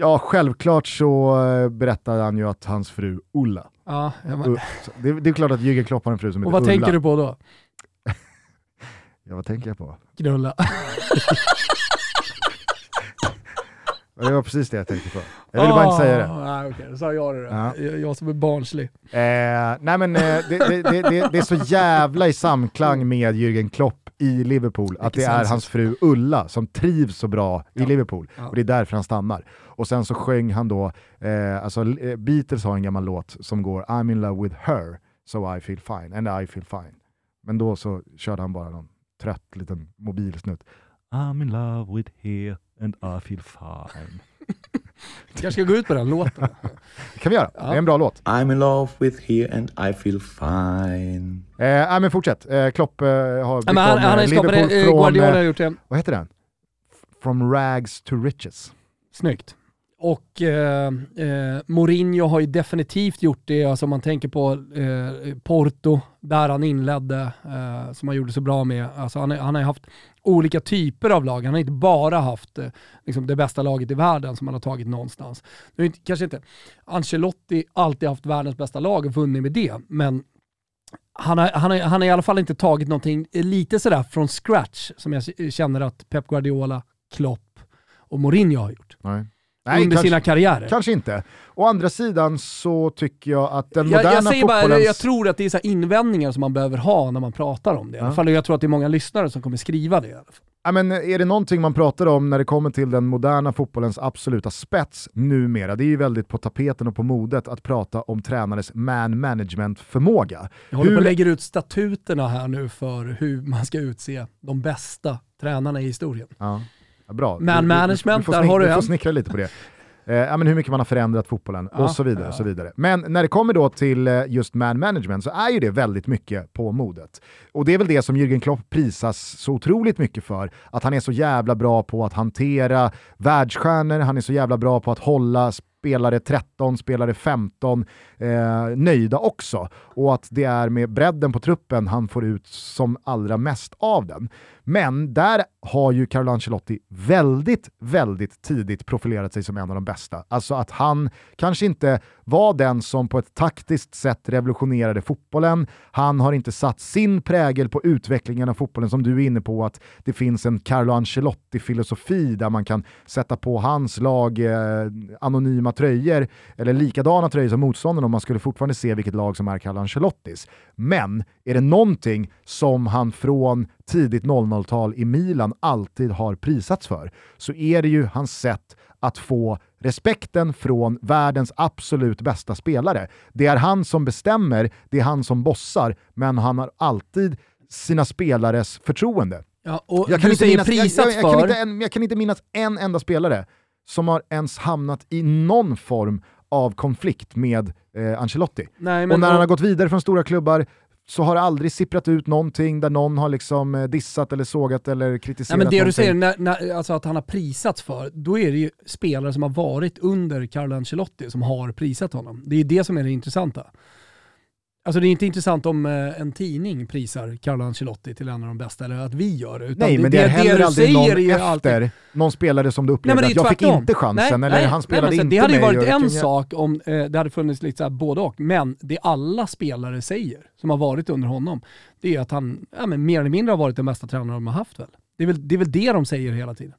Ja, självklart så eh, berättade han ju att hans fru Ulla, Ja, men, det, det är klart att Jürgen Klopp har en fru som och heter vad Ulla. tänker du på då? Ja, vad tänker jag på? Knulla. Det var precis det jag tänkte på. Jag ville bara inte säga det. Ah, Nej, okej, då sa jag det då. Ja. Jag, jag som är barnslig. Eh, nej men eh, det, det, det, det, det är så jävla i samklang med Jürgen Klopp i Liverpool att det är hans fru Ulla som trivs så bra i. Liverpool. Och det är därför han stannar. Och sen så sjöng han då, eh, alltså eh, Beatles har en gammal låt som går I'm in love with her, so I feel fine, and I feel fine. Men då så körde han bara någon trött liten mobilsnutt. I'm in love with her and I feel fine. Jag ska gå ut på den låten. Det kan vi göra, Ja. det är en bra låt. I'm in love with here and I feel fine. Eh, men fortsätt, eh, Klopp eh, har men han, han skapat Liverpool det, eh, från, Guardiola har eh, gjort det vad heter den? From rags to riches. snyggt. och eh, eh, Mourinho har ju definitivt gjort det, alltså om man tänker på eh, Porto, där han inledde, eh, som han gjorde så bra med. Alltså han, han har haft olika typer av lag. Han har inte bara haft eh, liksom det bästa laget i världen som han har tagit någonstans. Nu är inte, kanske inte Ancelotti alltid haft världens bästa lag och vunnit med det, men han har, han, har, han har i alla fall inte tagit någonting eh, lite sådär från scratch som jag känner att Pep Guardiola, Klopp och Mourinho har gjort. Nej. Nej, under kanske, sina karriärer. Kanske inte. Å andra sidan så tycker jag att den jag, moderna jag, säger fotbollens... bara, jag tror att det är så invändningar som man behöver ha när man pratar om det. I alla fall, jag tror att det är många lyssnare som kommer skriva det. I alla fall. Ja, men är det någonting man pratar om när det kommer till den moderna fotbollens absoluta spets numera, det är ju väldigt på tapeten och på modet att prata om tränarens man management-förmåga. Jag håller Hur- på att lägga ut statuterna här nu för hur man ska utse de bästa tränarna i historien. Ja, bra. Man Du- du- du- management, du där har du Du får en. snickra lite på det. Eh, ja, men hur mycket man har förändrat fotbollen Ja, och så vidare. ja. Och så vidare. Men när det kommer då till eh, just man management så är ju det väldigt mycket på modet. Och det är väl det som Jürgen Klopp prisas så otroligt mycket för. Att han är så jävla bra på att hantera världsstjärnor, han är så jävla bra på att hålla spelare 13, spelare 15 eh, nöjda också. Och att det är med bredden på truppen han får ut som allra mest av den. Men där har ju Carlo Ancelotti väldigt, väldigt tidigt profilerat sig som en av de bästa. Alltså att han kanske inte var den som på ett taktiskt sätt revolutionerade fotbollen. Han har inte satt sin prägel på utvecklingen av fotbollen som du är inne på, att det finns en Carlo Ancelotti-filosofi där man kan sätta på hans lag eh, anonyma tröjor, eller likadana tröjor som motståndaren om man skulle fortfarande se vilket lag som är Carlo Ancelottis. Men är det någonting som han från tidigt 00-tal i Milan alltid har prisats för så är det ju hans sätt att få respekten från världens absolut bästa spelare. Det är han som bestämmer, det är han som bossar, men han har alltid sina spelares förtroende. Ja, Jag kan, inte minnas, jag, jag, jag, kan inte, jag kan inte minnas en enda spelare som har ens hamnat i någon form av konflikt med eh, Ancelotti. Nej, och när han har gått vidare från stora klubbar så har det aldrig sipprat ut någonting där någon har liksom eh, dissat eller sågat eller kritiserat Nej, men det du någonting. säger, när, när, alltså att han har prisats för, då är det ju spelare som har varit under Carlo Ancelotti som har prisat honom. Det är det som är det intressanta. Alltså det är inte intressant om eh, en tidning prisar Carlo Ancelotti till en av de bästa, eller att vi gör det. Utan Nej, men det är heller du aldrig någon efter alltid- någon spelare som du upplevde det att jag fick inte chansen, Nej, eller nej, han spelade nej, inte Det hade ju varit en sak om eh, det hade funnits lite så både och, men det alla spelare säger, som har varit under honom, det är att han ja, men mer eller mindre har varit den bästa tränaren de har haft väl. Det är väl det, är väl det de säger hela tiden.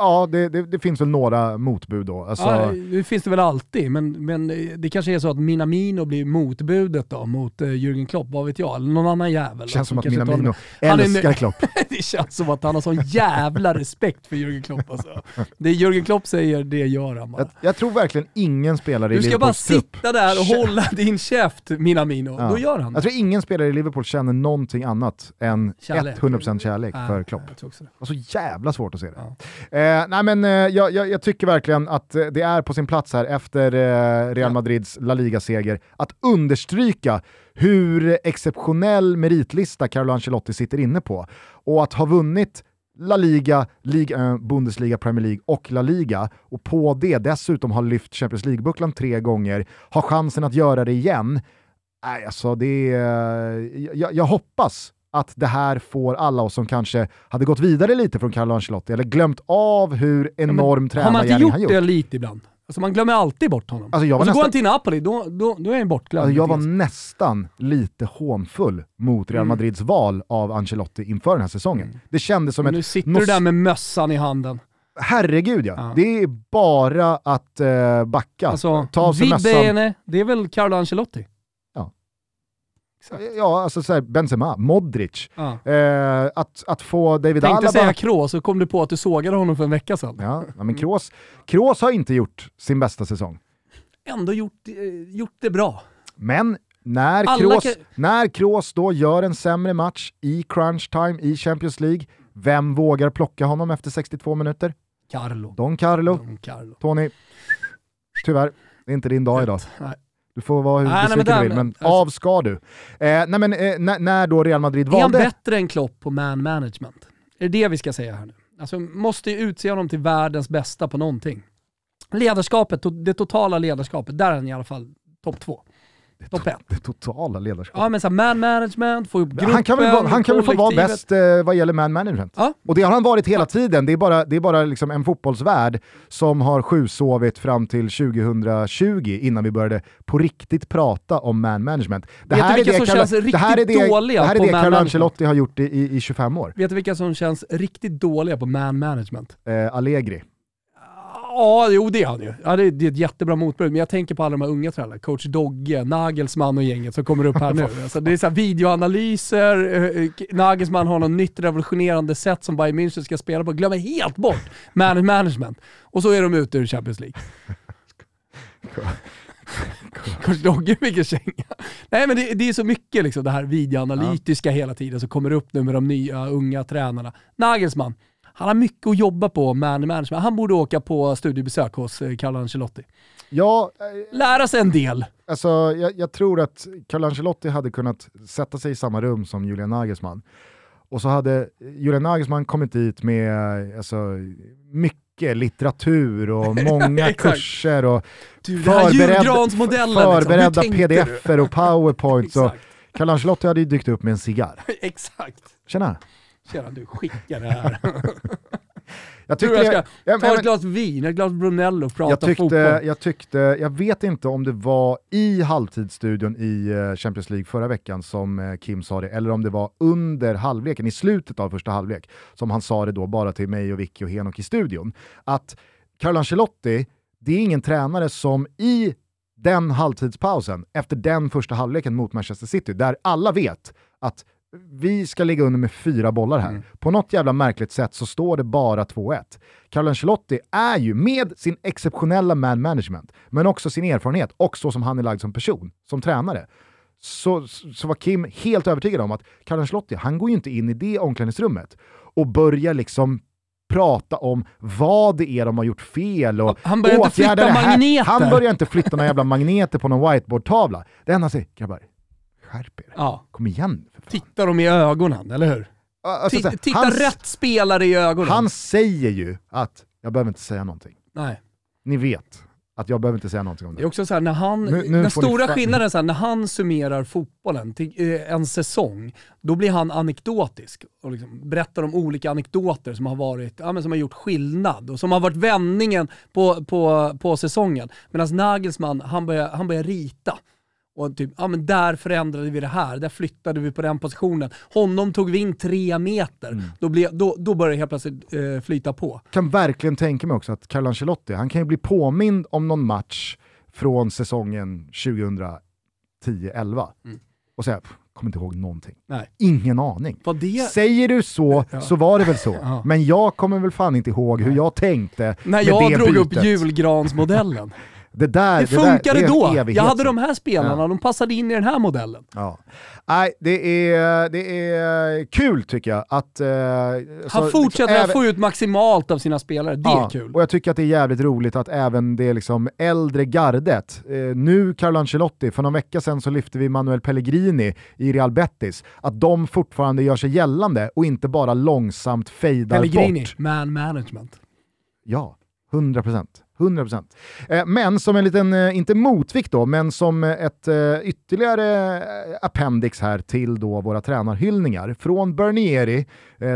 Ja, det, det, det finns väl några motbud då. Alltså, Ja, det finns det väl alltid, men, men det kanske är så att Minamino blir motbudet då mot eh, Jürgen Klopp, vad vet jag, eller någon annan jävel. känns som att Minamino Han är älskar Klopp. det känns som att han har sån jävla respekt för Jürgen Klopp alltså. Det Jürgen Klopp säger, det gör han bara. Jag, jag tror verkligen ingen spelare i Du ska bara sitta där och hålla din käft Minamino, Ja. då gör han Jag tror ingen spelare i Liverpool känner någonting annat än Kärlek. 100% kärlek för Klopp. Jag tror också det. Det var så jävla svårt att se det. Eh, nej men, eh, jag, jag, jag tycker verkligen att eh, det är på sin plats här efter eh, Real Madrids La Liga-seger att understryka hur exceptionell meritlista Carlo Ancelotti sitter inne på. Och att ha vunnit La Liga, Liga, eh, Bundesliga, Premier League och La Liga och på det dessutom ha lyft Champions League-bucklan tre gånger, ha chansen att göra det igen. Nej, alltså det är, jag, jag hoppas att det här får alla oss som kanske hade gått vidare lite från Carlo Ancelotti eller glömt av hur enorm Har man inte tränargärning gjort han gjort. det lite ibland? Alltså man glömmer alltid bort honom. Alltså jag var och så går nästan- han till Napoli, då, då, då är han bortglömd. Alltså jag var nästan lite hånfull mot Real Mm. Madrids val av Ancelotti inför den här säsongen. Det kändes som Men nu ett... sitter nos- du där med mössan i handen. Herregud ja. Ja. Det är bara att eh, backa. Alltså, Ta av sig mössan. bene, det är väl Carlo Ancelotti? Ja, alltså så här, Benzema, Modric. Ja. Eh, att, att få David Tänkte Alaba... säga Kroos, så kom du på att du sågade honom för en vecka sedan. Ja, men Kroos, Kroos har inte gjort sin bästa säsong. Ändå gjort, eh, gjort det bra. Men när Kroos, kan- när Kroos då gör en sämre match i crunch time i Champions League, vem vågar plocka honom efter 62 minuter? Carlo. Don Carlo. Don Carlo. Tony, tyvärr, det är inte din dag idag. Nej. Du får vara hur nej, besviken du vill, men alltså- av ska du. Eh, nej, men, eh, när, när då Real Madrid Är han valde... bättre än Klopp på man management? Är det det vi ska säga här nu? Alltså måste ju utse honom till världens bästa på någonting. Ledarskapet, det totala ledarskapet, där är han i alla fall topp två. Topp. Det totala ledarskapet. Ja men såhär man management, få ihop gruppen, han kan väl, vara- han kan väl få vara bäst eh, vad gäller man management. Ja. Och det har han varit hela tiden. Det är bara, det är bara liksom en fotbollsvärld som har sjusovit fram till 2020 innan vi började på riktigt prata om man management. Det Vet du här är det som Carlo- känns det här är riktigt det, dåliga Det här är på det man Carlo management? Ancelotti har gjort i, i, i 25 år. Vet du vilka som känns riktigt dåliga på man management? Eh, Allegri. Ja, jo det är han ju. Ja, det, är ett jättebra motbud, men jag tänker på alla de här unga tränarna. Coach Dogge, Nagelsmann och gänget som kommer upp här nu. Alltså, det är så här videoanalyser, eh, eh, Nagelsmann har något nytt revolutionerande sätt som Bayern München ska spela på. Glömmer helt bort man management. Och så är de ute ur Champions League. Coach Dogge fick en känga. Nej men det, det är så mycket liksom det här videoanalytiska hela tiden som kommer upp nu med de nya unga tränarna. Nagelsmann, han har mycket att jobba på man management. Han borde åka på studiebesök hos eh, Carlo Ancelotti. Ja, eh, Lära sig en del. Alltså, jag, jag tror att Carlo Ancelotti hade kunnat sätta sig i samma rum som Julian Nagelsmann. Och så hade Julian Nagelsmann kommit dit med alltså, mycket litteratur och många kurser och Du, liksom. förberedda du? pdf-er och powerpoints. Carlo Ancelotti hade ju dykt upp med en cigarr. Exakt. Tjena! Tjena du, skicka det här. Jag tyckte, jag jag, ska jag, ta ett glas vin, ett glas Brunello och prata jag, tyckte, fotboll. jag tyckte, jag vet inte om det var i halvtidsstudion i eh, Champions League förra veckan som eh, Kim sa det, eller om det var under halvleken, i slutet av första halvlek, som han sa det då bara till mig och Vicky och Henok i studion, att Carlo Ancelotti, det är ingen tränare som i den halvtidspausen, efter den första halvleken mot Manchester City, där alla vet att vi ska ligga under med fyra bollar här. Mm. På något jävla märkligt sätt så står det bara 2-1. Carlo Ancelotti är ju, med sin exceptionella man management, men också sin erfarenhet och så som han är lagd som person, som tränare, så, så var Kim helt övertygad om att Carlo Ancelotti, han går ju inte in i det omklädningsrummet och börjar liksom prata om vad det är de har gjort fel och Han börjar inte flytta magneter. Han börjar inte flytta några jävla magneter på någon whiteboardtavla. Det enda han säger, grabbar, skärp er. Ja, Kom igen för fan. titta dem i ögonen, eller hur? Alltså, här, titta han, rätt spelare i ögonen. Han säger ju att jag behöver inte säga någonting. Nej. Ni vet att jag behöver inte säga någonting om Det är det. också så här, när han, Nu- nu den ni stora fan- skillnaden är så här, när han summerar fotbollen till eh, en säsong, då blir han anekdotisk och liksom berättar om olika anekdoter som har, varit, ja, men som har gjort skillnad och som har varit vändningen på, på, på säsongen. Medan Nagelsmann, han börjar, han börjar rita. Och typ, ja men där förändrade vi det här, där flyttade vi på den positionen. Honom tog vi in tre meter. Mm. Då, blev, då, då börjar det helt plötsligt eh, flyta på. kan verkligen tänka mig också att Carlo Ancelotti, han kan ju bli påmind om någon match från säsongen 2010-11 Mm. och säga, "Pff, kommer inte ihåg någonting. Nej. Ingen aning. Det... Säger du så, Ja. så var det väl så. Ja. Men jag kommer väl fan inte ihåg hur jag tänkte När jag drog upp bytet. julgransmodellen. Det, där, Det där- funkade det är en då. Jag hade de här spelarna, Ja. de passade in i den här modellen. Ja. Nej, det är, det är kul tycker jag att... Eh, Han så- fortsätter även- att få ut maximalt av sina spelare, det är kul. Och jag tycker att det är jävligt roligt att även det liksom äldre gardet, eh, nu Carlo Ancelotti, för någon vecka sedan så lyfte vi Manuel Pellegrini i Real Betis, att de fortfarande gör sig gällande och inte bara långsamt fejdar Pellegrini, bort. man management. Ja, 100 procent. 100%. Eh, men som en liten, eh, inte motvikt då, men som ett eh, ytterligare appendix här till då våra tränarhyllningar, från Bernieri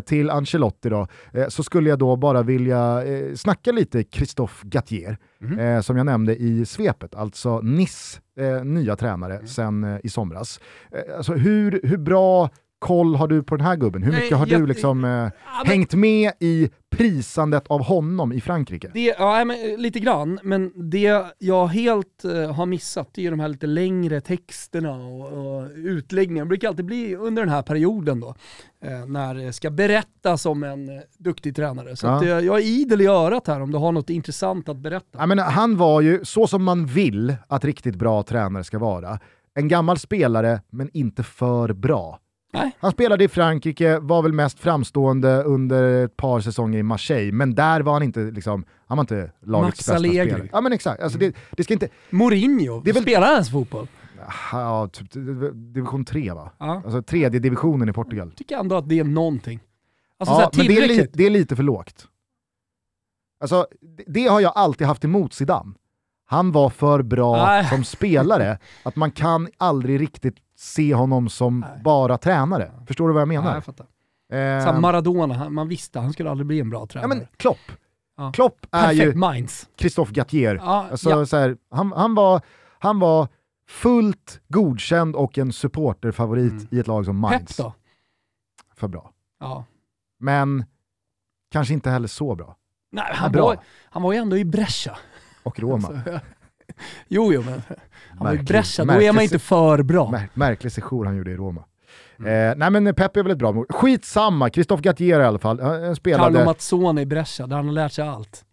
till Ancelotti då, så skulle jag då bara vilja snacka lite Christophe Gattier, eh, som jag nämnde i svepet, alltså Niss nya tränare sen eh, i somras. Alltså hur, hur bra koll har du på den här gubben? Hur Nej, mycket har jag- du liksom eh, men- hängt med i prisandet av honom i Frankrike? Det, ja, men, eh, lite grann, men det jag helt eh, har missat är de här lite längre texterna och, och utläggningarna. Det brukar alltid bli under den här perioden då, eh, när det ska berättas om en eh, duktig tränare. Så Ja. att, eh, jag är idel i örat här om du har något intressant att berätta. Ja, men han var ju, så som man vill att riktigt bra tränare ska vara, en gammal spelare men inte för bra. Nej. Han spelade i Frankrike, var väl mest framstående under ett par säsonger i Marseille, men där var han inte, liksom, han var inte lagets Max bästa Allegri. spelare. Ja men exakt, alltså det, det ska inte... Mourinho, Det väl- spelar han ens fotboll? Ja, typ, division 3 va? Ja. Alltså tredje divisionen i Portugal. tycker ändå att det är någonting. Alltså ja, men det är, li, det är lite för lågt. Alltså, det, det har jag alltid haft emot Zidane. Han var för bra Nej. som spelare, att man kan aldrig riktigt se honom som Nej. bara tränare. Förstår du vad jag Ja, menar? jag fattar. Eh, Som Maradona, man visste han skulle aldrig bli en bra ja, tränare. men Klopp. Ja. Klopp är Perfect ju minds. Christophe Gattier. Ja, Alltså, ja. så här, han, han, var, han var fullt godkänd och en supporterfavorit Mm. i ett lag som Pep Mainz. då? För bra. Ja. Men kanske inte heller så bra. Nej, han, bra. var, han var ju ändå i Brescia. Och Roma. Alltså, jo, jo, men han var i Märklig- Brescia, då är man inte för bra. Mär, märklig sejour han gjorde i Roma. Mm. Eh, nej men Pep är väl ett bra mål. Skitsamma, Christophe Gattier i alla fall. Han Carlo spelade, Mazzoni i Brescia, där han har lärt sig allt.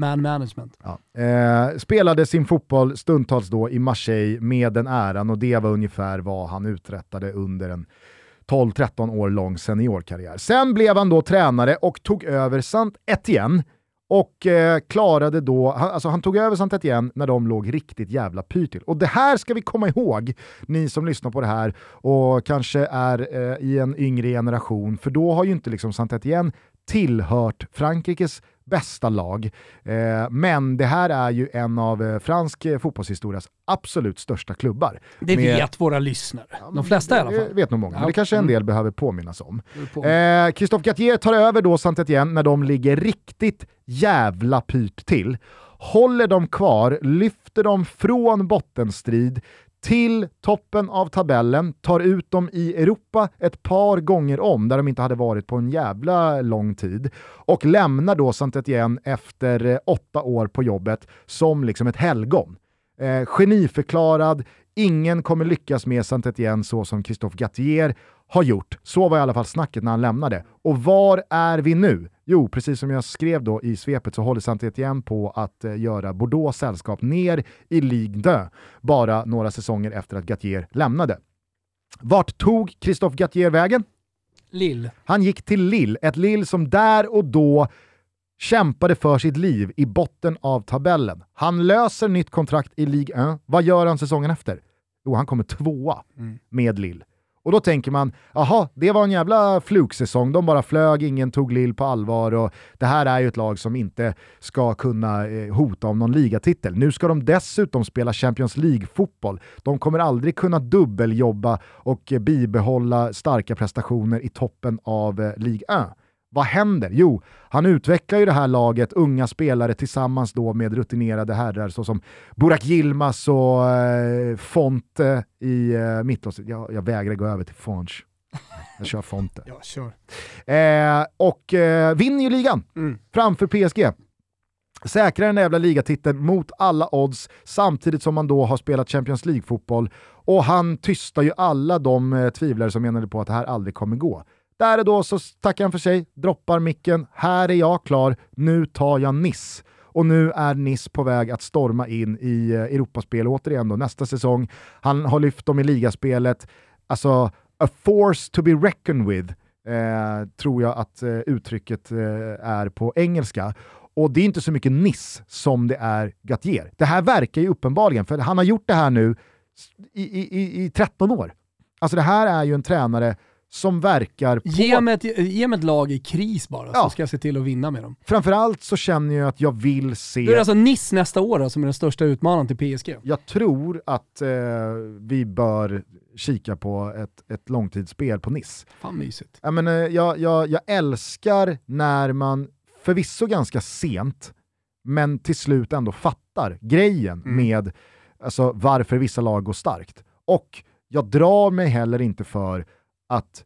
Man management. ja, eh, spelade sin fotboll stundtals då i Marseille med den äran och det var ungefär vad han uträttade under en 12-13 år lång seniorkarriär. Sen blev han då tränare och tog över Saint Etienne och eh, klarade då, han, alltså han tog över Saint igen när de låg riktigt jävla pyrt till. Och det här ska vi komma ihåg, ni som lyssnar på det här och kanske är eh, i en yngre generation, för då har ju inte liksom Saint igen tillhört Frankrikes bästa lag. Eh, men det här är ju en av eh, fransk eh, fotbollshistorias absolut största klubbar. Det Med- vet våra lyssnare. De flesta i alla Det fall. vet nog många, men det kanske en Mm. del behöver påminnas om. Christophe Gattier tar över då saint Etienne när de ligger riktigt jävla pyrt till. Håller dem kvar, lyfter dem från bottenstrid till toppen av tabellen, tar ut dem i Europa ett par gånger om, där de inte hade varit på en jävla lång tid, och lämnar då saint Etienne efter eh, åtta år på jobbet som liksom ett helgon. Eh, geniförklarad, ingen kommer lyckas med saint Etienne så som Christophe Gattier har gjort. Så var i alla fall snacket när han lämnade. Och var är vi nu? Jo, precis som jag skrev då i svepet så håller saint Etienne på att eh, göra Bordeaux sällskap ner i Ligue 2, bara några säsonger efter att Gattier lämnade. Vart tog Christophe Gattier vägen? Lill. Han gick till Lille, ett Lille som där och då kämpade för sitt liv i botten av tabellen. Han löser nytt kontrakt i Ligue 1. Vad gör han säsongen efter? Jo, han kommer tvåa Mm. med Lille. Och då tänker man, jaha, det var en jävla flugsäsong, de bara flög, ingen tog Lill på allvar och det här är ju ett lag som inte ska kunna eh, hota om någon ligatitel. Nu ska de dessutom spela Champions League-fotboll. De kommer aldrig kunna dubbeljobba och eh, bibehålla starka prestationer i toppen av eh, Ligue 1. Vad händer? Jo, han utvecklar ju det här laget, unga spelare tillsammans då med rutinerade herrar såsom Burak Yilmaz och eh, Fonte i eh, mittlåset. Jag, jag vägrar gå över till Fonch. Jag kör Fonte. Ja, kör. Eh, och eh, vinner ju ligan Mm. framför PSG. Säkrar den jävla ligatiteln mot alla odds samtidigt som man då har spelat Champions League-fotboll och han tystar ju alla de eh, tvivlare som menade på att det här aldrig kommer gå. Där och då så tackar han för sig, droppar micken, här är jag klar, nu tar jag Nice. Och nu är Nice på väg att storma in i eh, Europaspel återigen då nästa säsong. Han har lyft dem i ligaspelet. Alltså, a force to be reckoned with, eh, tror jag att eh, uttrycket eh, är på engelska. Och det är inte så mycket Nice som det är Gattier. Det här verkar ju uppenbarligen, för han har gjort det här nu i, i, i, i 13 år. Alltså det här är ju en tränare som verkar på... Ge mig, ett, ge mig ett lag i kris bara, Ja. så ska jag se till att vinna med dem. Framförallt så känner jag att jag vill se... Då är det alltså Nice nästa år då, som är den största utmanaren till PSG. Jag tror att eh, vi bör kika på ett, ett långtidsspel på Nice. Fan mysigt. Jag, menar, jag, jag, jag älskar när man, förvisso ganska sent, men till slut ändå fattar grejen Mm. med alltså, varför vissa lag går starkt. Och jag drar mig heller inte för att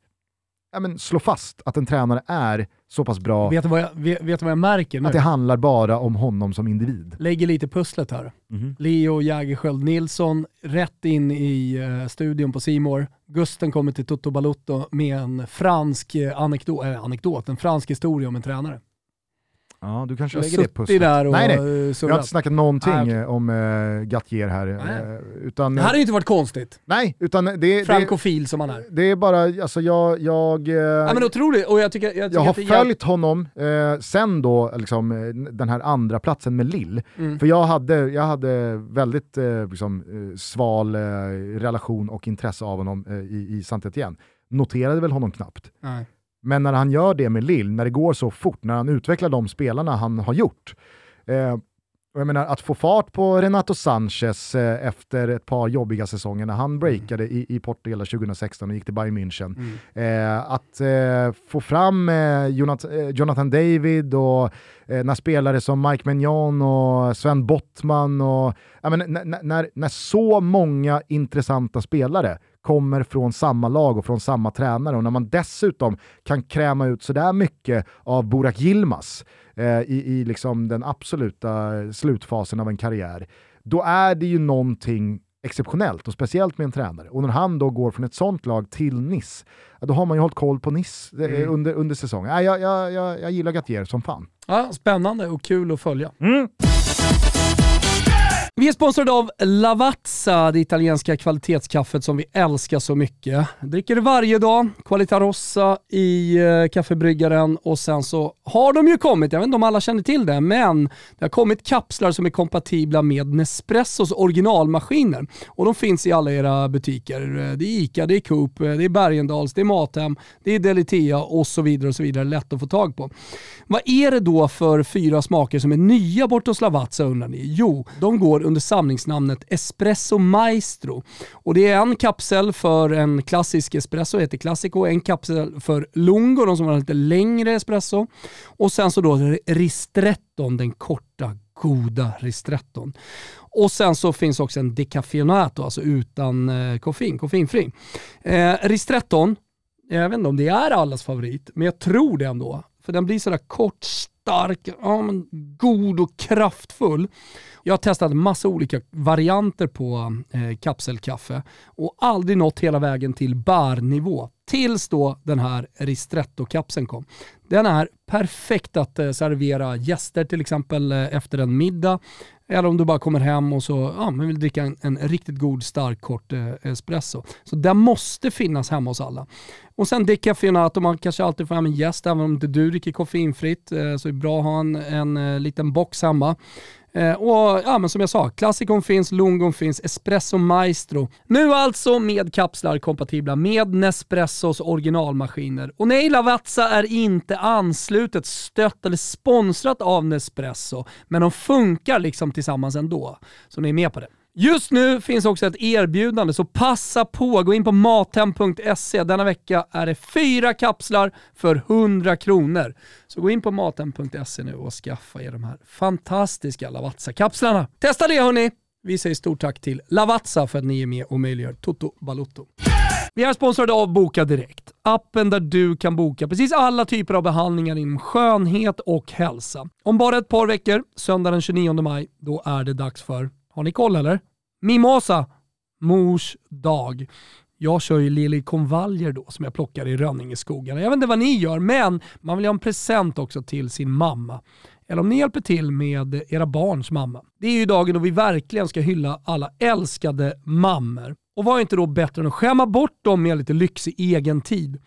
ja, men, slå fast att en tränare är så pass bra Vet du vad jag, vet, vet vad jag märker nu? att det handlar bara om honom som individ. Lägger lite pusslet här. Mhm. Leo Jägerskiöld Nilsson rätt in i uh, studion på Simor. Gusten kommer till Toto Balutto med en fransk eh, anekdot, äh, anekdot, en fransk historia om en tränare. Ja, du kanske Jag lägger det pusslet. där och nej, nej. eh, Jag har inte snackat någonting Nej, okej. eh, om uh, Gattier här. Eh, utan, Det hade ju inte varit konstigt. nej, utan det, det, Frankofil som han är. det är bara, alltså jag, jag, eh, Ja, men otroligt, och jag tycker, jag tycker jag har följt honom eh, sen då, liksom, eh, den här andra platsen med Lill. Mm. För jag hade, jag hade väldigt eh, liksom, eh, sval eh, relation och intresse av honom eh, i, i saint Etienne. Noterade väl honom knappt. Nej. Men när han gör det med Lill, när det går så fort, när han utvecklar de spelarna han har gjort, eh, och jag menar, att få fart på Renato Sanchez eh, efter ett par jobbiga säsonger när han breakade i, i Portugal 2016 och gick till Bayern München. Mm. Eh, att eh, få fram eh, Jonathan, eh, Jonathan David och eh, när spelare som Mike Mignon och Sven Bottman och menar, när, när, när så många intressanta spelare kommer från samma lag och från samma tränare och när man dessutom kan kräma ut sådär mycket av Burak Yilmaz eh, i, i liksom den absoluta slutfasen av en karriär, då är det ju någonting exceptionellt och speciellt med en tränare. Och när han då går från ett sånt lag till ja, då har man ju hållit koll på Nice eh, Mm. under, under säsongen. Ja, jag, jag, jag, jag gillar Gattier som fan. Ja, spännande och kul att följa. Mm. Vi är sponsrade av Lavazza, det italienska kvalitetskaffet som vi älskar så mycket. Dricker det varje dag, Qualita Rossa i eh, kaffebryggaren och sen så har de ju kommit, jag vet inte om alla känner till det, men det har kommit kapslar som är kompatibla med Nespressos originalmaskiner. Och de finns i alla era butiker. Eh, det är ICA, det är Coop, eh, det är Bergendahls, det är Mathem, det är Delitea och så vidare och så vidare. Lätt att få tag på. Vad är det då för fyra smaker som är nya bort hos Lavazza undrar ni? Jo, de går under samlingsnamnet Espresso Maestro. Och det är en kapsel för en klassisk espresso, heter Classico, en kapsel för Lungo, de som har lite längre espresso. Och sen så då Ristretton, den korta goda ristretton. Och sen så finns också en decaffeinato, alltså utan eh, koffein, koffeinfri. Eh, ristretton, jag vet inte om det är allas favorit, men jag tror det ändå. För den blir sådär kort, stark, ja, men god och kraftfull. Jag har testat massa olika varianter på eh, kapselkaffe och aldrig nått hela vägen till barnivå. Tills då den här Ristretto-kapseln kom. Den är perfekt att eh, servera gäster till exempel eh, efter en middag. Eller om du bara kommer hem och så ja, men vill dricka en, en riktigt god stark kort eh, espresso. Så den måste finnas hemma hos alla. Och sen decaffeinato, man kanske alltid får hem en gäst även om inte du dricker koffeinfritt. Eh, så det bra att ha en, en eh, liten box hemma. Eh, och ja, men som jag sa, klassikon finns, lungon finns, espresso maestro. Nu alltså med kapslar kompatibla med Nespressos originalmaskiner. Och nej, Lavazza är inte anslutet, stött eller sponsrat av Nespresso, men de funkar liksom tillsammans ändå. Så ni är med på det. Just nu finns också ett erbjudande, så passa på. Gå in på mathem.se. Denna vecka är det fyra kapslar för 100 kronor. Så gå in på mathem.se nu och skaffa er de här fantastiska Lavazza-kapslarna. Testa det hörni! Vi säger stort tack till Lavazza för att ni är med och möjliggör Toto Balutto. Vi är sponsrade av Boka Direkt. Appen där du kan boka precis alla typer av behandlingar inom skönhet och hälsa. Om bara ett par veckor, söndag den 29 maj, då är det dags för, har ni koll eller? Mimosa, mors dag. Jag kör ju liljekonvaljer då som jag plockar i Rönningeskogarna. Jag vet inte vad ni gör, men man vill ha en present också till sin mamma. Eller om ni hjälper till med era barns mamma. Det är ju dagen då vi verkligen ska hylla alla älskade mammor. Och vad är inte då bättre än att skämma bort dem med lite lyxig egen tid?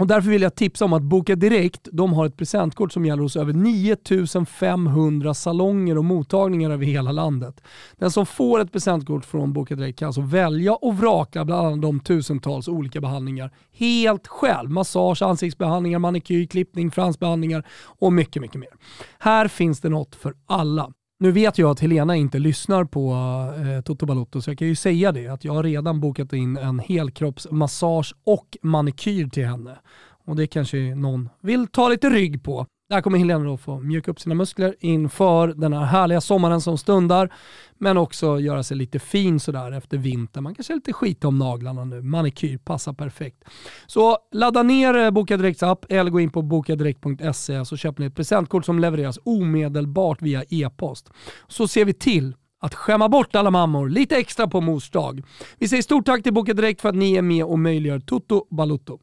Och därför vill jag tipsa om att Boka Direkt, de har ett presentkort som gäller hos över 9500 salonger och mottagningar över hela landet. Den som får ett presentkort från Boka Direkt kan alltså välja och vraka bland alla de tusentals olika behandlingar helt själv. Massage, ansiktsbehandlingar, manikyr, klippning, fransbehandlingar och mycket, mycket mer. Här finns det något för alla. Nu vet jag att Helena inte lyssnar på eh, Toto Balotto så jag kan ju säga det att jag har redan bokat in en helkroppsmassage och manikyr till henne. Och det kanske någon vill ta lite rygg på. Där kommer Helena då få mjuka upp sina muskler inför den här härliga sommaren som stundar. Men också göra sig lite fin sådär efter vintern. Man kanske är lite skit om naglarna nu. Manikyr passar perfekt. Så ladda ner eh, Boka Direkts app eller gå in på bokadirekt.se så köper ni ett presentkort som levereras omedelbart via e-post. Så ser vi till att skämma bort alla mammor lite extra på mors dag. Vi säger stort tack till Boka Direkt för att ni är med och möjliggör Toto Balutto.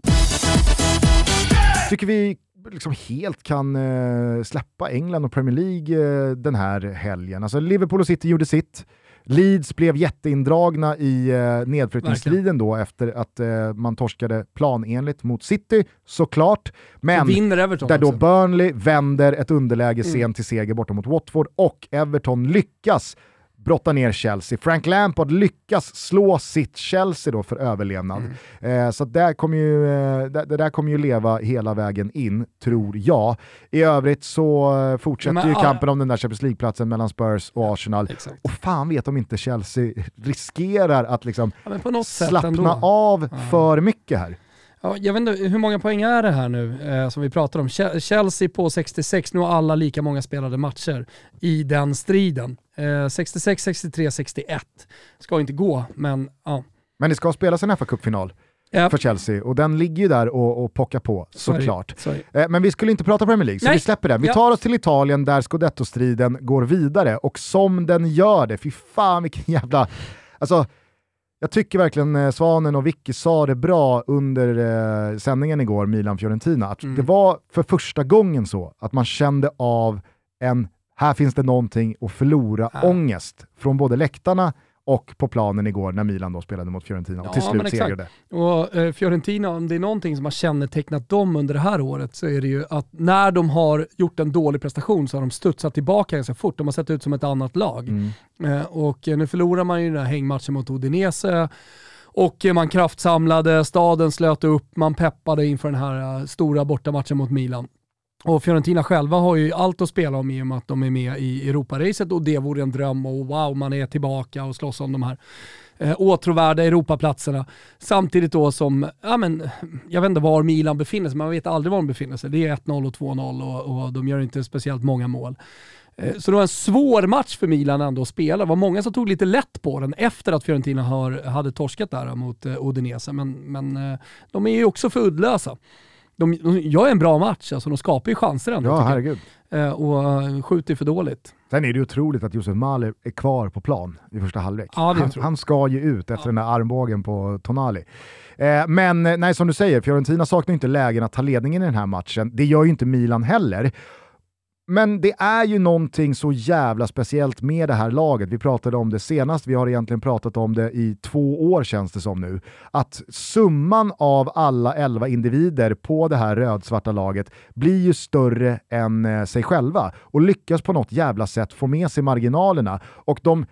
Tycker vi liksom helt kan eh, släppa England och Premier League eh, den här helgen. Alltså Liverpool och City gjorde sitt. Leeds blev jätteindragna i eh, nedflyttningsstriden då efter att eh, man torskade planenligt mot City, såklart. Men där då. Burnley vänder ett underläge sent till seger borta mot Watford och Everton lyckas brotta ner Chelsea. Frank Lampard lyckas slå sitt Chelsea då för överlevnad. Eh, så där kommer ju, eh, det, det där kommer ju leva hela vägen in, tror jag. I övrigt så eh, fortsätter Men, ju ah, kampen om den där Champions League-platsen mellan Spurs och Arsenal. Exakt. Och fan vet om inte Chelsea riskerar att liksom Ja, slappna av för mycket här. Ja, jag vet inte, hur många poäng är det här nu eh, som vi pratar om? Che- Chelsea på 66, nu har alla lika många spelade matcher i den striden. Eh, 66, 63, 61. Ska inte gå, men ja. Men det ska spelas en FA-cupfinal Ja, för Chelsea och den ligger ju där och, och pockar på det. såklart. Så är det. Eh, Men vi skulle inte prata Premier League, så Nej. vi släpper den. Vi tar oss till Italien där scudetto-striden går vidare och som den gör det, fy fan vilken jävla... Alltså, jag tycker verkligen eh, Svanen och Vicky sa det bra under eh, sändningen igår, Milan-Fiorentina. Att Mm. Det var för första gången så att man kände av en, här finns det någonting att förlora, Ja. ångest från både läktarna och på planen igår när Milan då spelade mot Fiorentina och Ja, till men slut segrade. Och eh, Fiorentina, om det är någonting som har kännetecknat dem under det här året så är det ju att när de har gjort en dålig prestation så har de studsat tillbaka ganska fort. De har sett ut som ett annat lag. Mm. Eh, och eh, nu förlorar man ju den här hängmatchen mot Udinese och eh, man kraftsamlade, staden slöt upp, man peppade inför den här eh, stora bortamatchen mot Milan. Och Fiorentina själva har ju allt att spela om i och med att de är med i Europaracet och det vore en dröm och wow, man är tillbaka och slåss om de här eh, åtråvärda Europaplatserna. Samtidigt då som, ja men, jag vet inte var Milan befinner sig, man vet aldrig var de befinner sig. Det är 1-0 och 2-0 och, och de gör inte speciellt många mål. Eh, så det var en svår match för Milan ändå att spela. Det var många som tog lite lätt på den efter att Fiorentina har, hade torskat där mot eh, Odinese, men, men eh, de är ju också för uddlösa. De, de gör en bra match, alltså de skapar ju chanser ändå Ja, herregud. Eh, och eh, skjuter för dåligt. Sen är det otroligt att Josef Mahler är kvar på plan i första halvlek. Ja, han, han ska ju ut efter den där armbågen på Tonali. Eh, men eh, nej, som du säger, Fiorentina saknar inte lägen att ta ledningen i den här matchen. Det gör ju inte Milan heller. Men det är ju någonting så jävla speciellt med det här laget. Vi pratade om det senast, vi har egentligen pratat om det i två år känns det som nu. Att summan av alla elva individer på det här rödsvarta laget blir ju större än eh, sig själva och lyckas på något jävla sätt få med sig marginalerna. Och de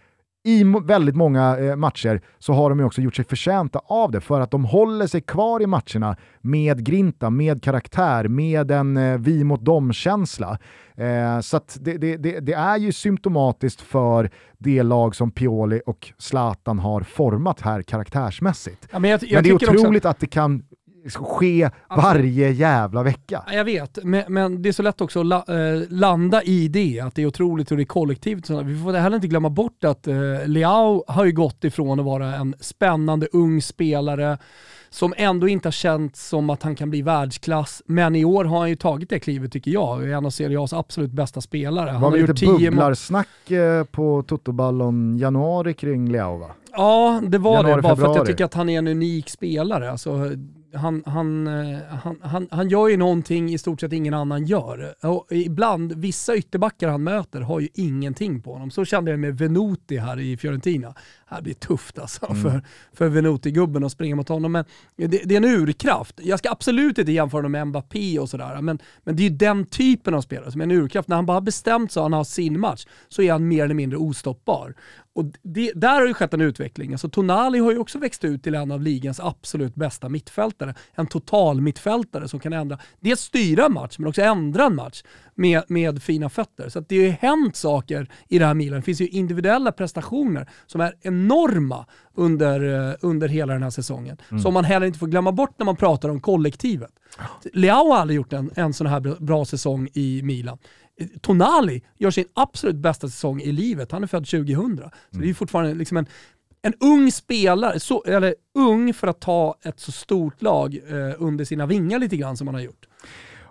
i väldigt många eh, matcher så har de ju också gjort sig förtjänta av det för att de håller sig kvar i matcherna med grinta, med karaktär, med en eh, vi mot dem-känsla. Eh, så det, det, det, det är ju symptomatiskt för det lag som Pioli och Zlatan har format här karaktärsmässigt. Ja, men jag, jag Men det är tycker också- otroligt att det kan ske varje jävla vecka. Ja, Jag vet, men, men det är så lätt också att la, eh, landa i det, att det är otroligt och det är kollektivt. Vi får heller inte glömma bort att eh, Leao har ju gått ifrån att vara en spännande ung spelare som ändå inte har känt som att han kan bli världsklass, men i år har han ju tagit det klivet tycker jag. är en av Serie A's absolut bästa spelare. Han var har gjort lite 10 mål. bubblarsnack eh, på Totoballon januari kring Leao va? Ja, det var Januari, det. Bara för att jag februari. tycker att han är en unik spelare. Alltså, han, han, eh, han, han, han gör ju någonting i stort sett ingen annan gör. Och ibland, vissa ytterbackar han möter har ju ingenting på honom. Så kände jag med Venuti här i Fiorentina. Det här blir tufft alltså Mm. för, för Venuti-gubben att springa mot honom. Men det, det är en urkraft. Jag ska absolut inte jämföra honom med Mbappé och sådär, men, men det är ju den typen av spelare som är en urkraft. När han bara har bestämt sig och han har sin match så är han mer eller mindre ostoppbar. Och det, där har ju skett en utveckling. Alltså Tonali har ju också växt ut till en av ligans absolut bästa mittfältare. En total mittfältare som kan ändra, dels styra en match men också ändra en match med, med fina fötter. Så det har ju hänt saker i det här Milan. Det finns ju individuella prestationer som är enorma under, eh, under hela den här säsongen. Som man heller inte får glömma bort när man pratar om kollektivet. Leao har aldrig gjort en, en sån här bra säsong i Milan. Tonali gör sin absolut bästa säsong i livet. Han är född 2000. Så det är ju fortfarande liksom en, en ung spelare, så, eller ung för att ta ett så stort lag eh, under sina vingar lite grann som han har gjort.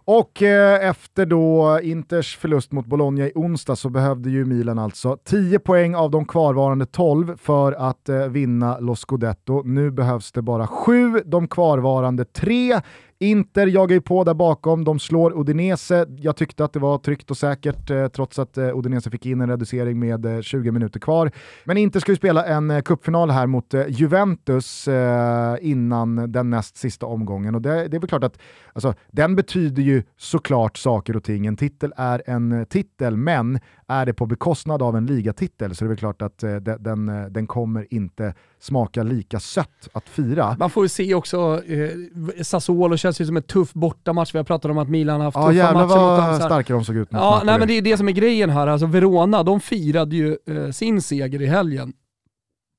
Och eh, efter då Inters förlust mot Bologna i onsdag så behövde ju Milan alltså 10 poäng av de kvarvarande 12 för att eh, vinna Lo Scudetto. Nu behövs det bara 7, de kvarvarande 3. Inter jagar ju på där bakom, de slår Udinese. Jag tyckte att det var tryggt och säkert eh, trots att eh, Udinese fick in en reducering med eh, 20 minuter kvar. Men Inter ska ju spela en eh, cupfinal här mot eh, Juventus eh, innan den näst sista omgången och det, det är väl klart att alltså, den betyder ju såklart saker och ting. En titel är en eh, titel, men är det på bekostnad av en ligatitel så är det väl klart att eh, de- den, eh, den kommer inte smaka lika sött att fira. Man får ju se också, eh, Sassuolo känns ju som en tuff bortamatch. Vi har pratat om att Milan har haft Ja tuffa jävlar matcher mot dem. vad så starka de såg ut Ja, nej, men det är det som är grejen här. Alltså Verona, de firade ju eh, sin seger i helgen.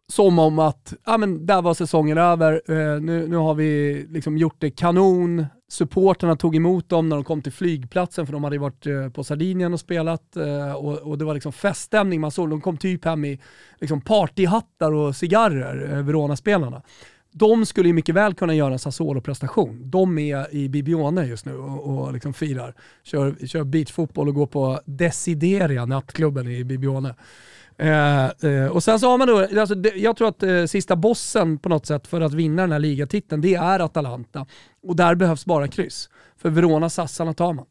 Som om att, ja men där var säsongen över, eh, nu, nu har vi liksom gjort det kanon. Supporterna tog emot dem när de kom till flygplatsen för de hade ju varit eh, på Sardinien och spelat eh, och, och det var liksom feststämning man såg. De kom typ hem i liksom partyhattar och cigarrer, eh, Verona-spelarna. De skulle ju mycket väl kunna göra en Sassuolo-prestation. De är i Bibione just nu och, och liksom firar. Kör, kör beachfotboll och går på Desideria, nattklubben i Bibione. Eh, eh, och sen så har man då, alltså, det, jag tror att eh, sista bossen på något sätt för att vinna den här ligatiteln, det är Atalanta. Och där behövs bara kryss. För Verona Sassarna tar man.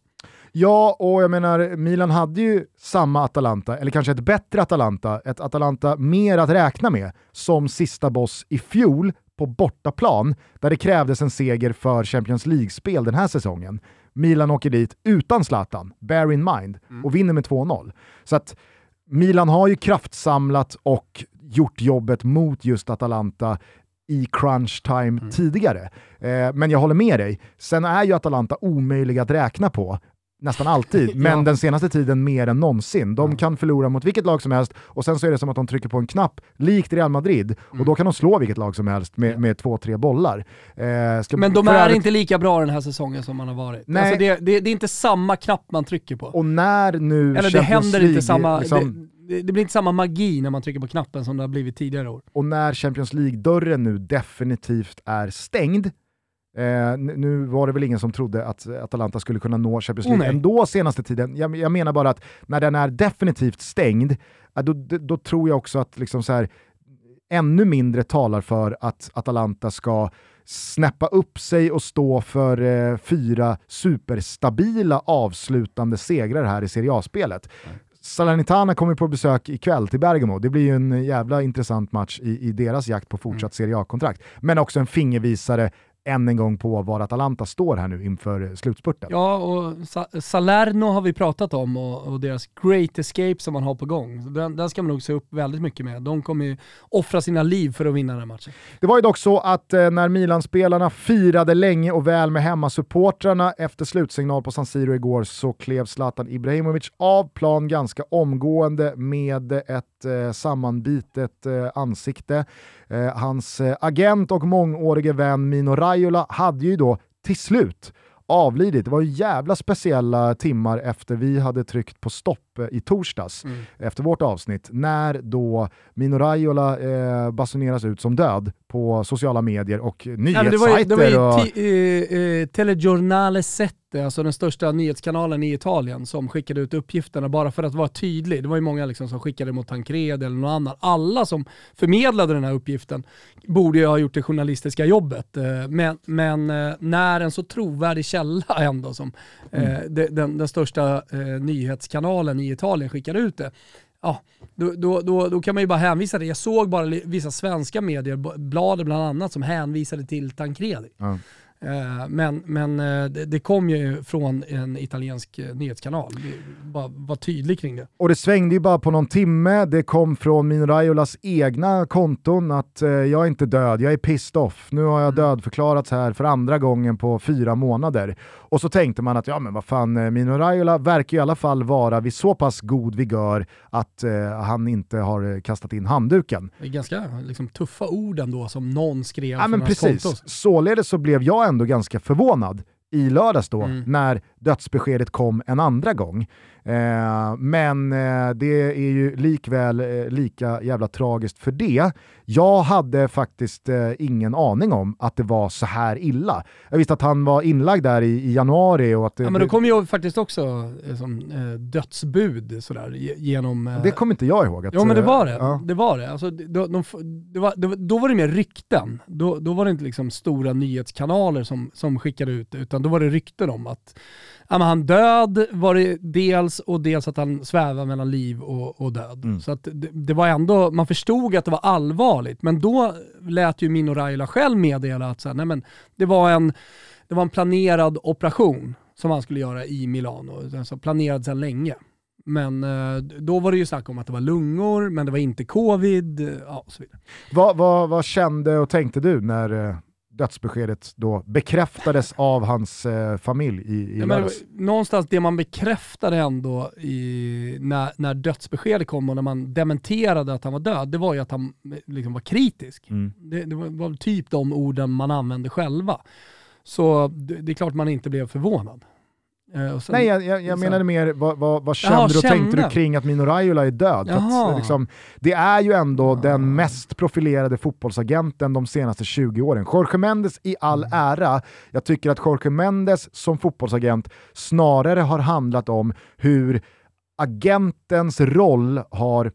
Ja, och jag menar, Milan hade ju samma Atalanta, eller kanske ett bättre Atalanta, ett Atalanta mer att räkna med som sista boss i fjol på bortaplan, där det krävdes en seger för Champions League-spel den här säsongen. Milan åker dit utan Zlatan, bear in mind, och vinner med 2-0. Så att Milan har ju kraftsamlat och gjort jobbet mot just Atalanta i crunch time tidigare. Eh, men jag håller med dig, sen är ju Atalanta omöjliga att räkna på nästan alltid, men Ja. den senaste tiden mer än någonsin. De kan förlora mot vilket lag som helst och sen så är det som att de trycker på en knapp, likt Real Madrid, Mm. och då kan de slå vilket lag som helst med, med två, tre bollar. Eh, Men de är inte lika bra den här säsongen som man har varit. Nej. Alltså det, det, det är inte samma knapp man trycker på. Och när nu Eller det Champions händer League, inte samma, liksom, det, det blir inte samma magi när man trycker på knappen som det har blivit tidigare år. och när Champions League-dörren nu definitivt är stängd, eh, nu var det väl ingen som trodde att Atalanta skulle kunna nå Champions Oh, League nej. ändå senaste tiden. Jag, jag menar bara att när den är definitivt stängd, ja, då, då, då tror jag också att liksom så här, ännu mindre talar för att Atalanta ska snäppa upp sig och stå för eh, fyra superstabila avslutande segrar här i Serie A-spelet. Salernitana kommer på besök ikväll till Bergamo. Det blir ju en jävla intressant match i, i deras jakt på fortsatt Serie A-kontrakt. Men också en fingervisare än en gång på var Atalanta står här nu inför slutspurten. Ja, och Sa- Salerno har vi pratat om och, och deras Great Escape som man har på gång. Den, den ska man nog se upp väldigt mycket med. De kommer ju offra sina liv för att vinna den här matchen. Det var ju dock så att eh, när Milan-spelarna firade länge och väl med hemmasupportrarna efter slutsignal på San Siro igår så klev Zlatan Ibrahimovic av plan ganska omgående med ett eh, sammanbitet eh, ansikte. Eh, hans eh, agent och mångårige vän Mino Raiola hade ju då till slut avlidit. Det var ju jävla speciella timmar efter vi hade tryckt på stopp eh, i torsdags efter vårt avsnitt, när då Mino Raiola eh, basuneras ut som död på sociala medier och Nej, men det var ju, det nyhetssajter. var och... ju ti, eh, eh, Telegiornale Sette, alltså den största nyhetskanalen i Italien, som skickade ut uppgifterna bara för att vara tydlig. Det var ju många liksom som skickade mot Tancredi eller någon annan. Alla som förmedlade den här uppgiften borde ju ha gjort det journalistiska jobbet. Eh, Men, men eh, när en så trovärdig källa ändå som de- den, den största nyhetskanalen i Italien skickade ut det, ja, då, då, då, då kan man ju bara hänvisa det. Jag såg bara vissa svenska medier, bladet bland annat, som hänvisade till Tancredi. Mm. Eh, Men, men eh, det, kom ju från en italiensk eh, nyhetskanal. Bara var tydlig kring det. Och det svängde ju bara på någon timme. Det kom från Mino Raiolas egna konton att jag är inte död, jag är pissed off. Nu har jag Mm. dödförklarats här för andra gången på fyra månader. Och så tänkte man att ja men vad fan, Mino Raiola verkar i alla fall vara vid så pass god vigör att eh, han inte har kastat in handduken. Det är ganska liksom, tuffa ord ändå som någon skrev Ja från men hans precis. konto. Således så blev jag ändå ganska förvånad i lördags då, Mm. när dödsbeskedet kom en andra gång. Eh, men eh, det är ju likväl eh, lika jävla tragiskt för det. Jag hade faktiskt eh, ingen aning om att det var så här illa. Jag visste att han var inlagd där i, i januari och att Ja, men då kom ju faktiskt också eh, som, dödsbud sådär, ge- genom... det kommer inte jag ihåg. Att, Ja men det var det. ja. det, var det. Alltså, de, de, det var, det, då var det mer rykten. Då, då var det inte liksom stora nyhetskanaler som, som skickade ut det, utan då var det rykten om att ja, men han död var det dels och dels att han svävar mellan liv och, och död. Mm. Så att det, det var ändå, man förstod att det var allvarligt, men då lät ju Mino Raiola själv meddela att så här, nej, men det, var en, det var en planerad operation som han skulle göra i Milano, alltså planerad sedan länge. Men eh, då var det ju snack om att det var lungor, men det var inte covid. eh, Ja, och så vidare. Vad, vad, vad kände och tänkte du när eh, dödsbeskedet då bekräftades av hans eh, familj i, i men, någonstans det man bekräftade ändå i, när, när dödsbeskedet kom och när man dementerade att han var död, det var ju att han liksom var kritisk. Mm. Det, det var, var typ de orden man använde själva. Så det, det är klart man inte blev förvånad. Eh, sen- Nej, jag, jag, jag menade mer, vad, vad, vad kände Jaha, du och tänkte kände. du kring att Mino Raiola är död? Att, liksom, det är ju ändå den mest profilerade fotbollsagenten de senaste 20 åren. Jorge Mendes i all Mm. ära, jag tycker att Jorge Mendes som fotbollsagent snarare har handlat om hur agentens roll har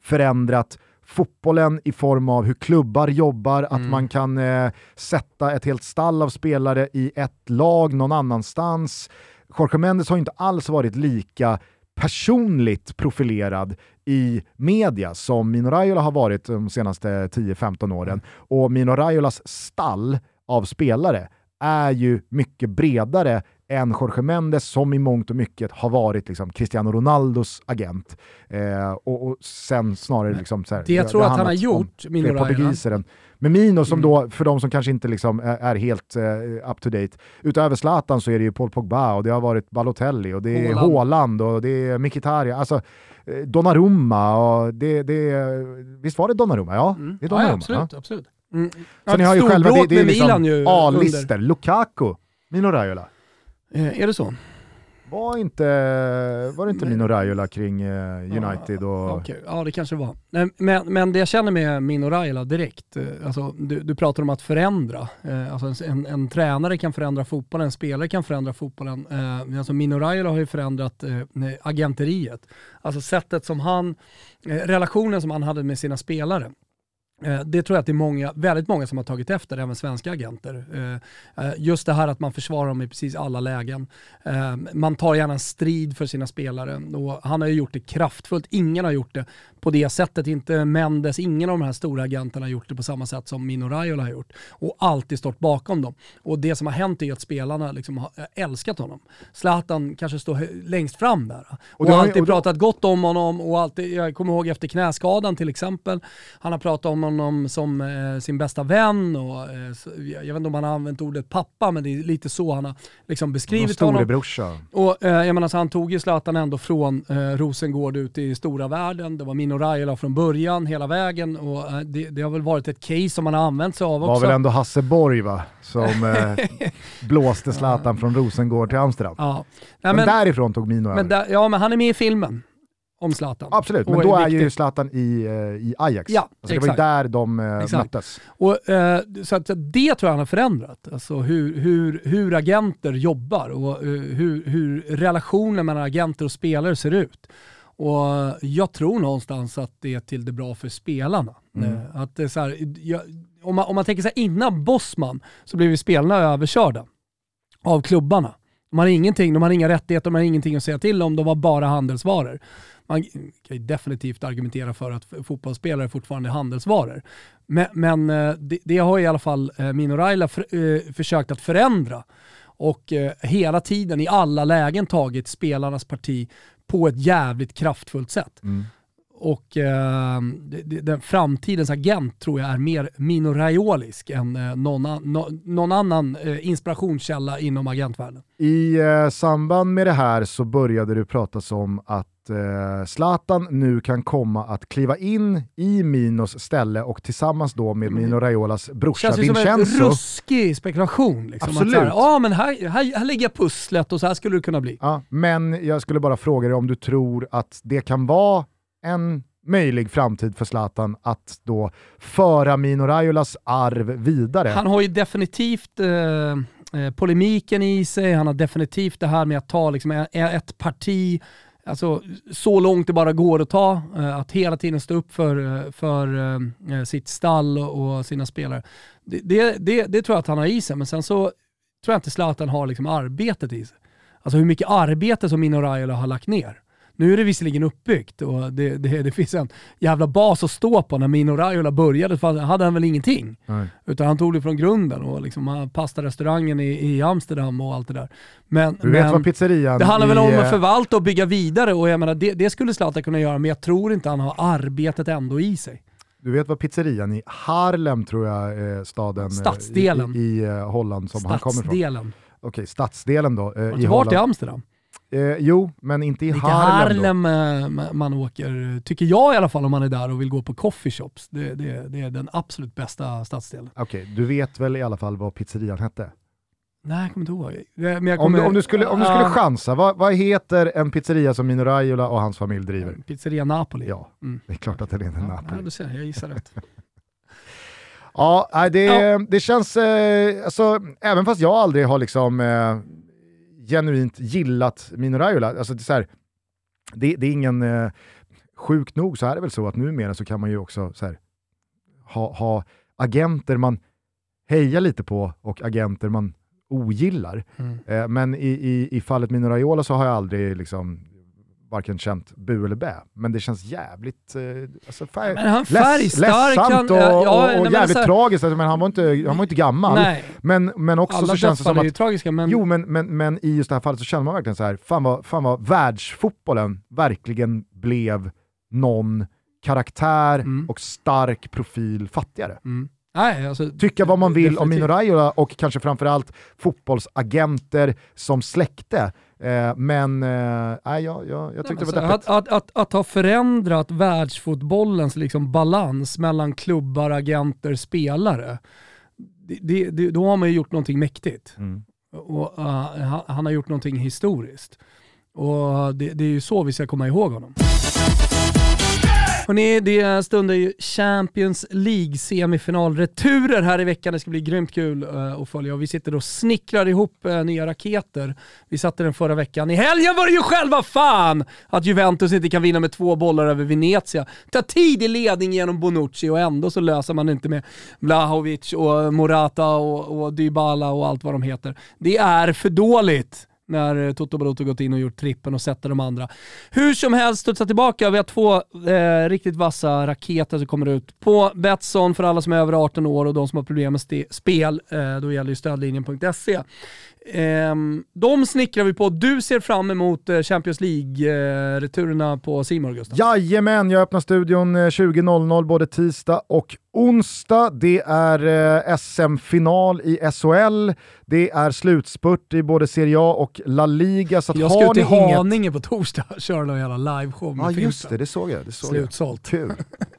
förändrat fotbollen i form av hur klubbar jobbar, att Mm. man kan eh, sätta ett helt stall av spelare i ett lag någon annanstans. Jorge Mendes har inte alls varit lika personligt profilerad i media som Mino Raiola har varit de senaste 10-15 åren. Och Mino Raiolas stall av spelare är ju mycket bredare än Jorge Mendes som i mångt och mycket har varit liksom Cristiano Ronaldos agent. Eh, och, och sen snarare liksom så här, Det jag tror att han har gjort, Mino portugiser än- Men Mino som Mm. då, för de som kanske inte liksom är, är helt eh, up to date, utöver Zlatan så är det ju Paul Pogba och det har varit Balotelli och det är Haaland. Och det är Mkhitaryan, alltså eh, Donnarumma och det, det visst var det Donnarumma? Ja, Mm. det är Ja, Donnarumma. ja, absolut. absolut. Mm. Så ni har ju själva, det, det är liksom A-lister, Lukaku, Mino Raiola. Eh, Är det så? Var inte, var det inte Mino Raiola kring eh, United och... Okej, ja det kanske var. Men, men det jag känner med Mino Raiola direkt, eh, alltså, du, du pratar om att förändra. Alltså en, en tränare kan förändra fotbollen, en spelare kan förändra fotbollen. Alltså Mino Raiola har ju förändrat agenteriet. Alltså sättet som han, relationen som han hade med sina spelare. Eh, det tror jag att det är många, väldigt många som har tagit efter, även svenska agenter. Eh, eh, just det här att man försvarar dem i precis alla lägen. Man tar gärna en strid för sina spelare och han har ju gjort det kraftfullt. Ingen har gjort det på det sättet, inte Mendes, ingen av de här stora agenterna har gjort det på samma sätt som Mino Raiola har gjort. Och alltid stått bakom dem. Och det som har hänt är att spelarna liksom har älskat honom. Zlatan kanske står längst fram där. Och, det har alltid och det- pratat gott om honom och alltid, jag kommer ihåg efter knäskadan till exempel, han har pratat om honom som eh, sin bästa vän och eh, jag vet inte om han har använt ordet pappa men det är lite så han har liksom beskrivit honom. Och eh, jag menar så han tog ju Zlatan ändå från eh, Rosengård ut i stora världen. Det var Mino Raiola från början hela vägen och eh, det, det har väl varit ett case som man har använt sig av var också. väl ändå Hasse Borg va? Som eh, blåste Zlatan från Rosengård till Amsterdam. Ja. Nej, men, men, därifrån tog Mino men över. ja men han är med i filmen om Zlatan. Absolut, men Och då är är ju. Zlatan i, eh, i Ajax. Ja, alltså det var ju där de eh, möttes. Och, eh, så att, det tror jag han har förändrat. Alltså hur, hur, hur agenter jobbar och hur, hur relationen mellan agenter och spelare ser ut. Och jag tror någonstans att det är till det bra för spelarna. Mm. Eh, Att det så här, jag, om, man, om man tänker så här, innan Bosman så blev ju spelarna överkörda av klubbarna. De har ingenting, de har inga rättigheter, de har ingenting att säga till om, de var bara handelsvaror. Man kan ju definitivt argumentera för att fotbollsspelare fortfarande är handelsvaror. Men, men eh, det, det har i alla fall eh, Mino Raiola för, försökt att förändra. Och hela tiden i alla lägen tagit spelarnas parti på ett jävligt kraftfullt sätt. Mm. Och eh, den framtidens agent tror jag är mer Mino Raiolisk än eh, någon, an, no, någon annan eh, inspirationskälla inom agentvärlden. I eh, samband med det här så började det pratas om att eh, Zlatan nu kan komma att kliva in i Minos ställe och tillsammans då med Mino Raiolas brorsa Känns ju som en Vincenzo. ruskig spekulation. Liksom. Absolut. Att ja men här, här, här lägger jag pusslet och så här skulle det kunna bli. Ja, men jag skulle bara fråga dig om du tror att det kan vara en möjlig framtid för Zlatan att då föra Mino Raiolas arv vidare. Han har ju definitivt eh, eh, polemiken i sig, han har definitivt det här med att ta liksom, ett parti, alltså så långt det bara går att ta, eh, att hela tiden stå upp för, eh, för eh, eh, sitt stall och, och sina spelare. Det, det, det, det tror jag att han har i sig, men sen så tror jag inte Zlatan har liksom arbetet i sig. Alltså hur mycket arbete som Mino Raiola har lagt ner. Nu är det visserligen uppbyggt och det, det, det finns en jävla bas att stå på. När Mino Raiola började hade han väl ingenting. Nej. Utan han tog det från grunden och liksom pastarestaurangen i, i Amsterdam och allt det där. Men, Du vet men vad pizzerian det handlar väl i, om eh, att förvalta och bygga vidare och jag menar det, det skulle Zlatan kunna göra men jag tror inte han har arbetet ändå i sig. Du vet vad pizzerian i Harlem tror jag är staden eh, Stadsdelen. i, i eh, Holland som han kommer ifrån. Stadsdelen. Okej, stadsdelen då. eh, Har i du varit i. Amsterdam? Eh, jo, men inte i Harlem. då. Harlem eh, man åker, tycker jag i alla fall om man är där och vill gå på coffeeshops. Det, det, det är den absolut bästa stadsdelen. Okej, du vet väl i alla fall vad pizzerian hette? Nej, jag kommer inte ihåg. Jag Om, du, kommer- om du skulle, om du skulle Ja, chansa, vad, vad heter en pizzeria som Mino Raiola och hans familj driver? Pizzeria Napoli. Ja, Mm. det är klart att det är en Ja, Napoli. du ser, jag gissar rätt. Ja, det, Ja. det känns, eh, alltså, även fast jag aldrig har liksom eh, genuint gillat Mino Raiola, alltså det, är så här, det, det är ingen, eh, sjukt nog så är det väl så att numera så kan man ju också så här, ha, ha agenter man hejar lite på och agenter man ogillar. Mm. Eh, men i, i, i fallet Mino Raiola så har jag aldrig liksom varken känt bu eller bä. Men det känns jävligt eh, alltså, färg, Men han han- ledsamt och, ja, nej, och, och men jävligt här- tragiskt. Alltså, men han var inte, han var inte gammal. Nej, Men, men också alla så känns det som är ju att tragiska men... Jo, men, men, men i just det här fallet så känner man verkligen så här, fan vad, fan vad världsfotbollen verkligen blev någon karaktär Mm. och stark profil fattigare. Mm. Nej, alltså, Tycka vad man vill om Mino definitivt. Raiola och kanske framförallt fotbollsagenter som släkte. Eh, men eh, jag, jag, jag tyckte Nej, det var men deppigt. att, att, att, att ha förändrat världsfotbollens liksom balans mellan klubbar, agenter, spelare, det, det, det, då har man ju gjort någonting mäktigt. Mm. Och, uh, han, han har gjort någonting historiskt. Och det, det är ju så vi ska komma ihåg honom. Hörrni, det stundar ju Champions League semifinalreturer här i veckan. Det ska bli grymt kul eh, att följa. Och vi sitter och snickrar ihop eh, nya raketer. Vi satte den förra veckan. I helgen var det ju själva fan att Juventus inte kan vinna med två bollar över Venezia. Ta tidig ledning genom Bonucci och ändå så löser man det inte med Vlahovic och Morata och, och Dybala och allt vad de heter. Det är för dåligt när eh, Toto Balotto gått in och gjort trippen och sätter de andra. Hur som helst, studsa tillbaka. Vi har två eh, riktigt vassa raketer som kommer ut på Betsson för alla som är över 18 år och de som har problem med spel. Eh, då gäller ju stödlinjen.se. Ehm, de snickrar vi på. Du ser fram emot eh, Champions League-returerna på Simon Gustav. Jajamän, jag öppnar studion eh, 20.00 både tisdag och onsdag. Det är eh, SM-final i SHL, det är slutspurt i både Serie A och La Liga. Så Jag ska ut till ni inget... Haninge på torsdag och köra någon jävla liveshow med Ja just det, det såg jag. Det såg jag. Slutsålt. Kul.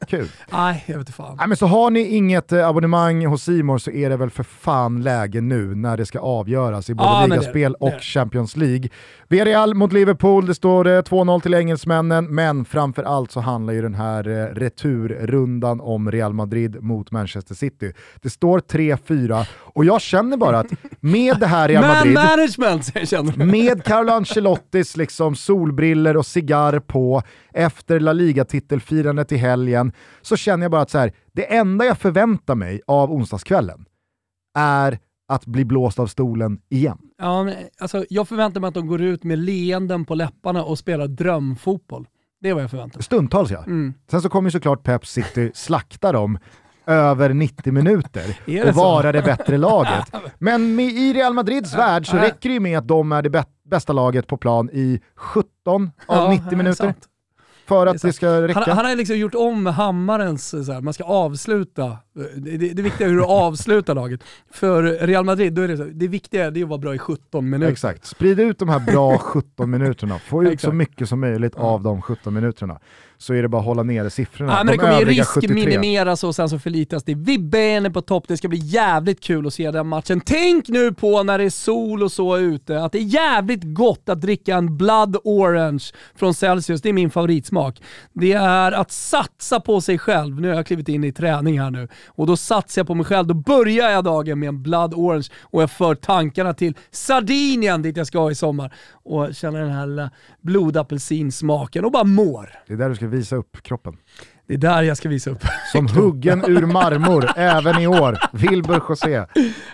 Kul. Nej, jag vet inte fan. Nej, men så har ni inget eh, abonnemang hos Simor så är det väl för fan läge nu när det ska avgöras i både Ja, men det- ligaspel det- och Champions League. Villarreal mot Liverpool, det står eh, 2-0 till engelsmännen, men framför allt så handlar ju den här eh, returrundan om Real Madrid mot Manchester City. Det står 3-4 och jag känner bara att med det här Real Man Madrid management känner med Carlo Ancelottis liksom solbriller och cigarr på efter La Liga-titelfirandet i helgen så känner jag bara att så här, det enda jag förväntar mig av onsdagskvällen är att bli blåst av stolen igen. Ja, men, alltså, jag förväntar mig att de går ut med leenden på läpparna och spelar drömfotboll. Det är vad jag förväntar mig. Stundtals ja. Mm. Sen så kommer ju såklart Pep City slakta dem över 90 minuter det och vara det bättre laget. Men med, i Real Madrids värld så räcker det ju med att de är det bä- bästa laget på plan i 17 av Ja, 90 det är minuter för Det att det sant. ska räcka. Han, han har liksom gjort om hammarens, så här, man ska avsluta. Det, det, det viktiga är hur du avslutar laget. För Real Madrid, då är det så, det viktiga är att vara bra i 17 minuter. Exakt, sprid ut de här bra 17 minuterna. Få ut så mycket som möjligt av de 17 minuterna. Så är det bara att hålla nere siffrorna. Ja, men de det kommer ju övriga risk 73. minimeras och sen så förlitas det. Vibben är på topp, det ska bli jävligt kul att se den matchen. Tänk nu på när det är sol och så ute, att det är jävligt gott att dricka en Blood Orange från Celsius. Det är min favoritsmak. Det är att satsa på sig själv. Nu har jag klivit in i träning här nu och då satsar jag på mig själv. Då börjar jag dagen med en Blood Orange och jag för tankarna till Sardinien dit jag ska i sommar och känner den här blodapelsinsmaken och bara mår. Det är där du ska visa upp kroppen. Det är där jag ska visa upp. Som huggen ur marmor, även i år. Wilbur José.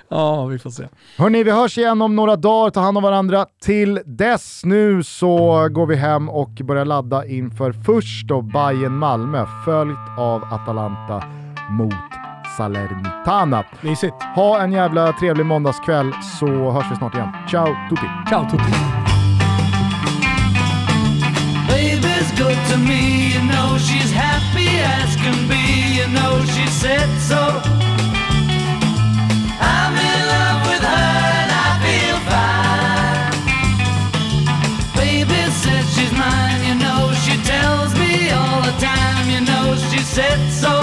Ja, vi får se. Hörni, vi hörs igen om några dagar. Ta hand om varandra. Till dess nu så går vi hem och börjar ladda inför först då Bayern malmö följt av Atalanta mot Salernitana. Mysigt. Ha en jävla trevlig måndagskväll så hörs vi snart igen. Ciao tutti! Ciao Tutti. Baby's good to me, you know she's happy as can be, you know she said so. I'm in love with her and I feel fine. Baby says she's mine, you know she tells me all the time, you know she said so.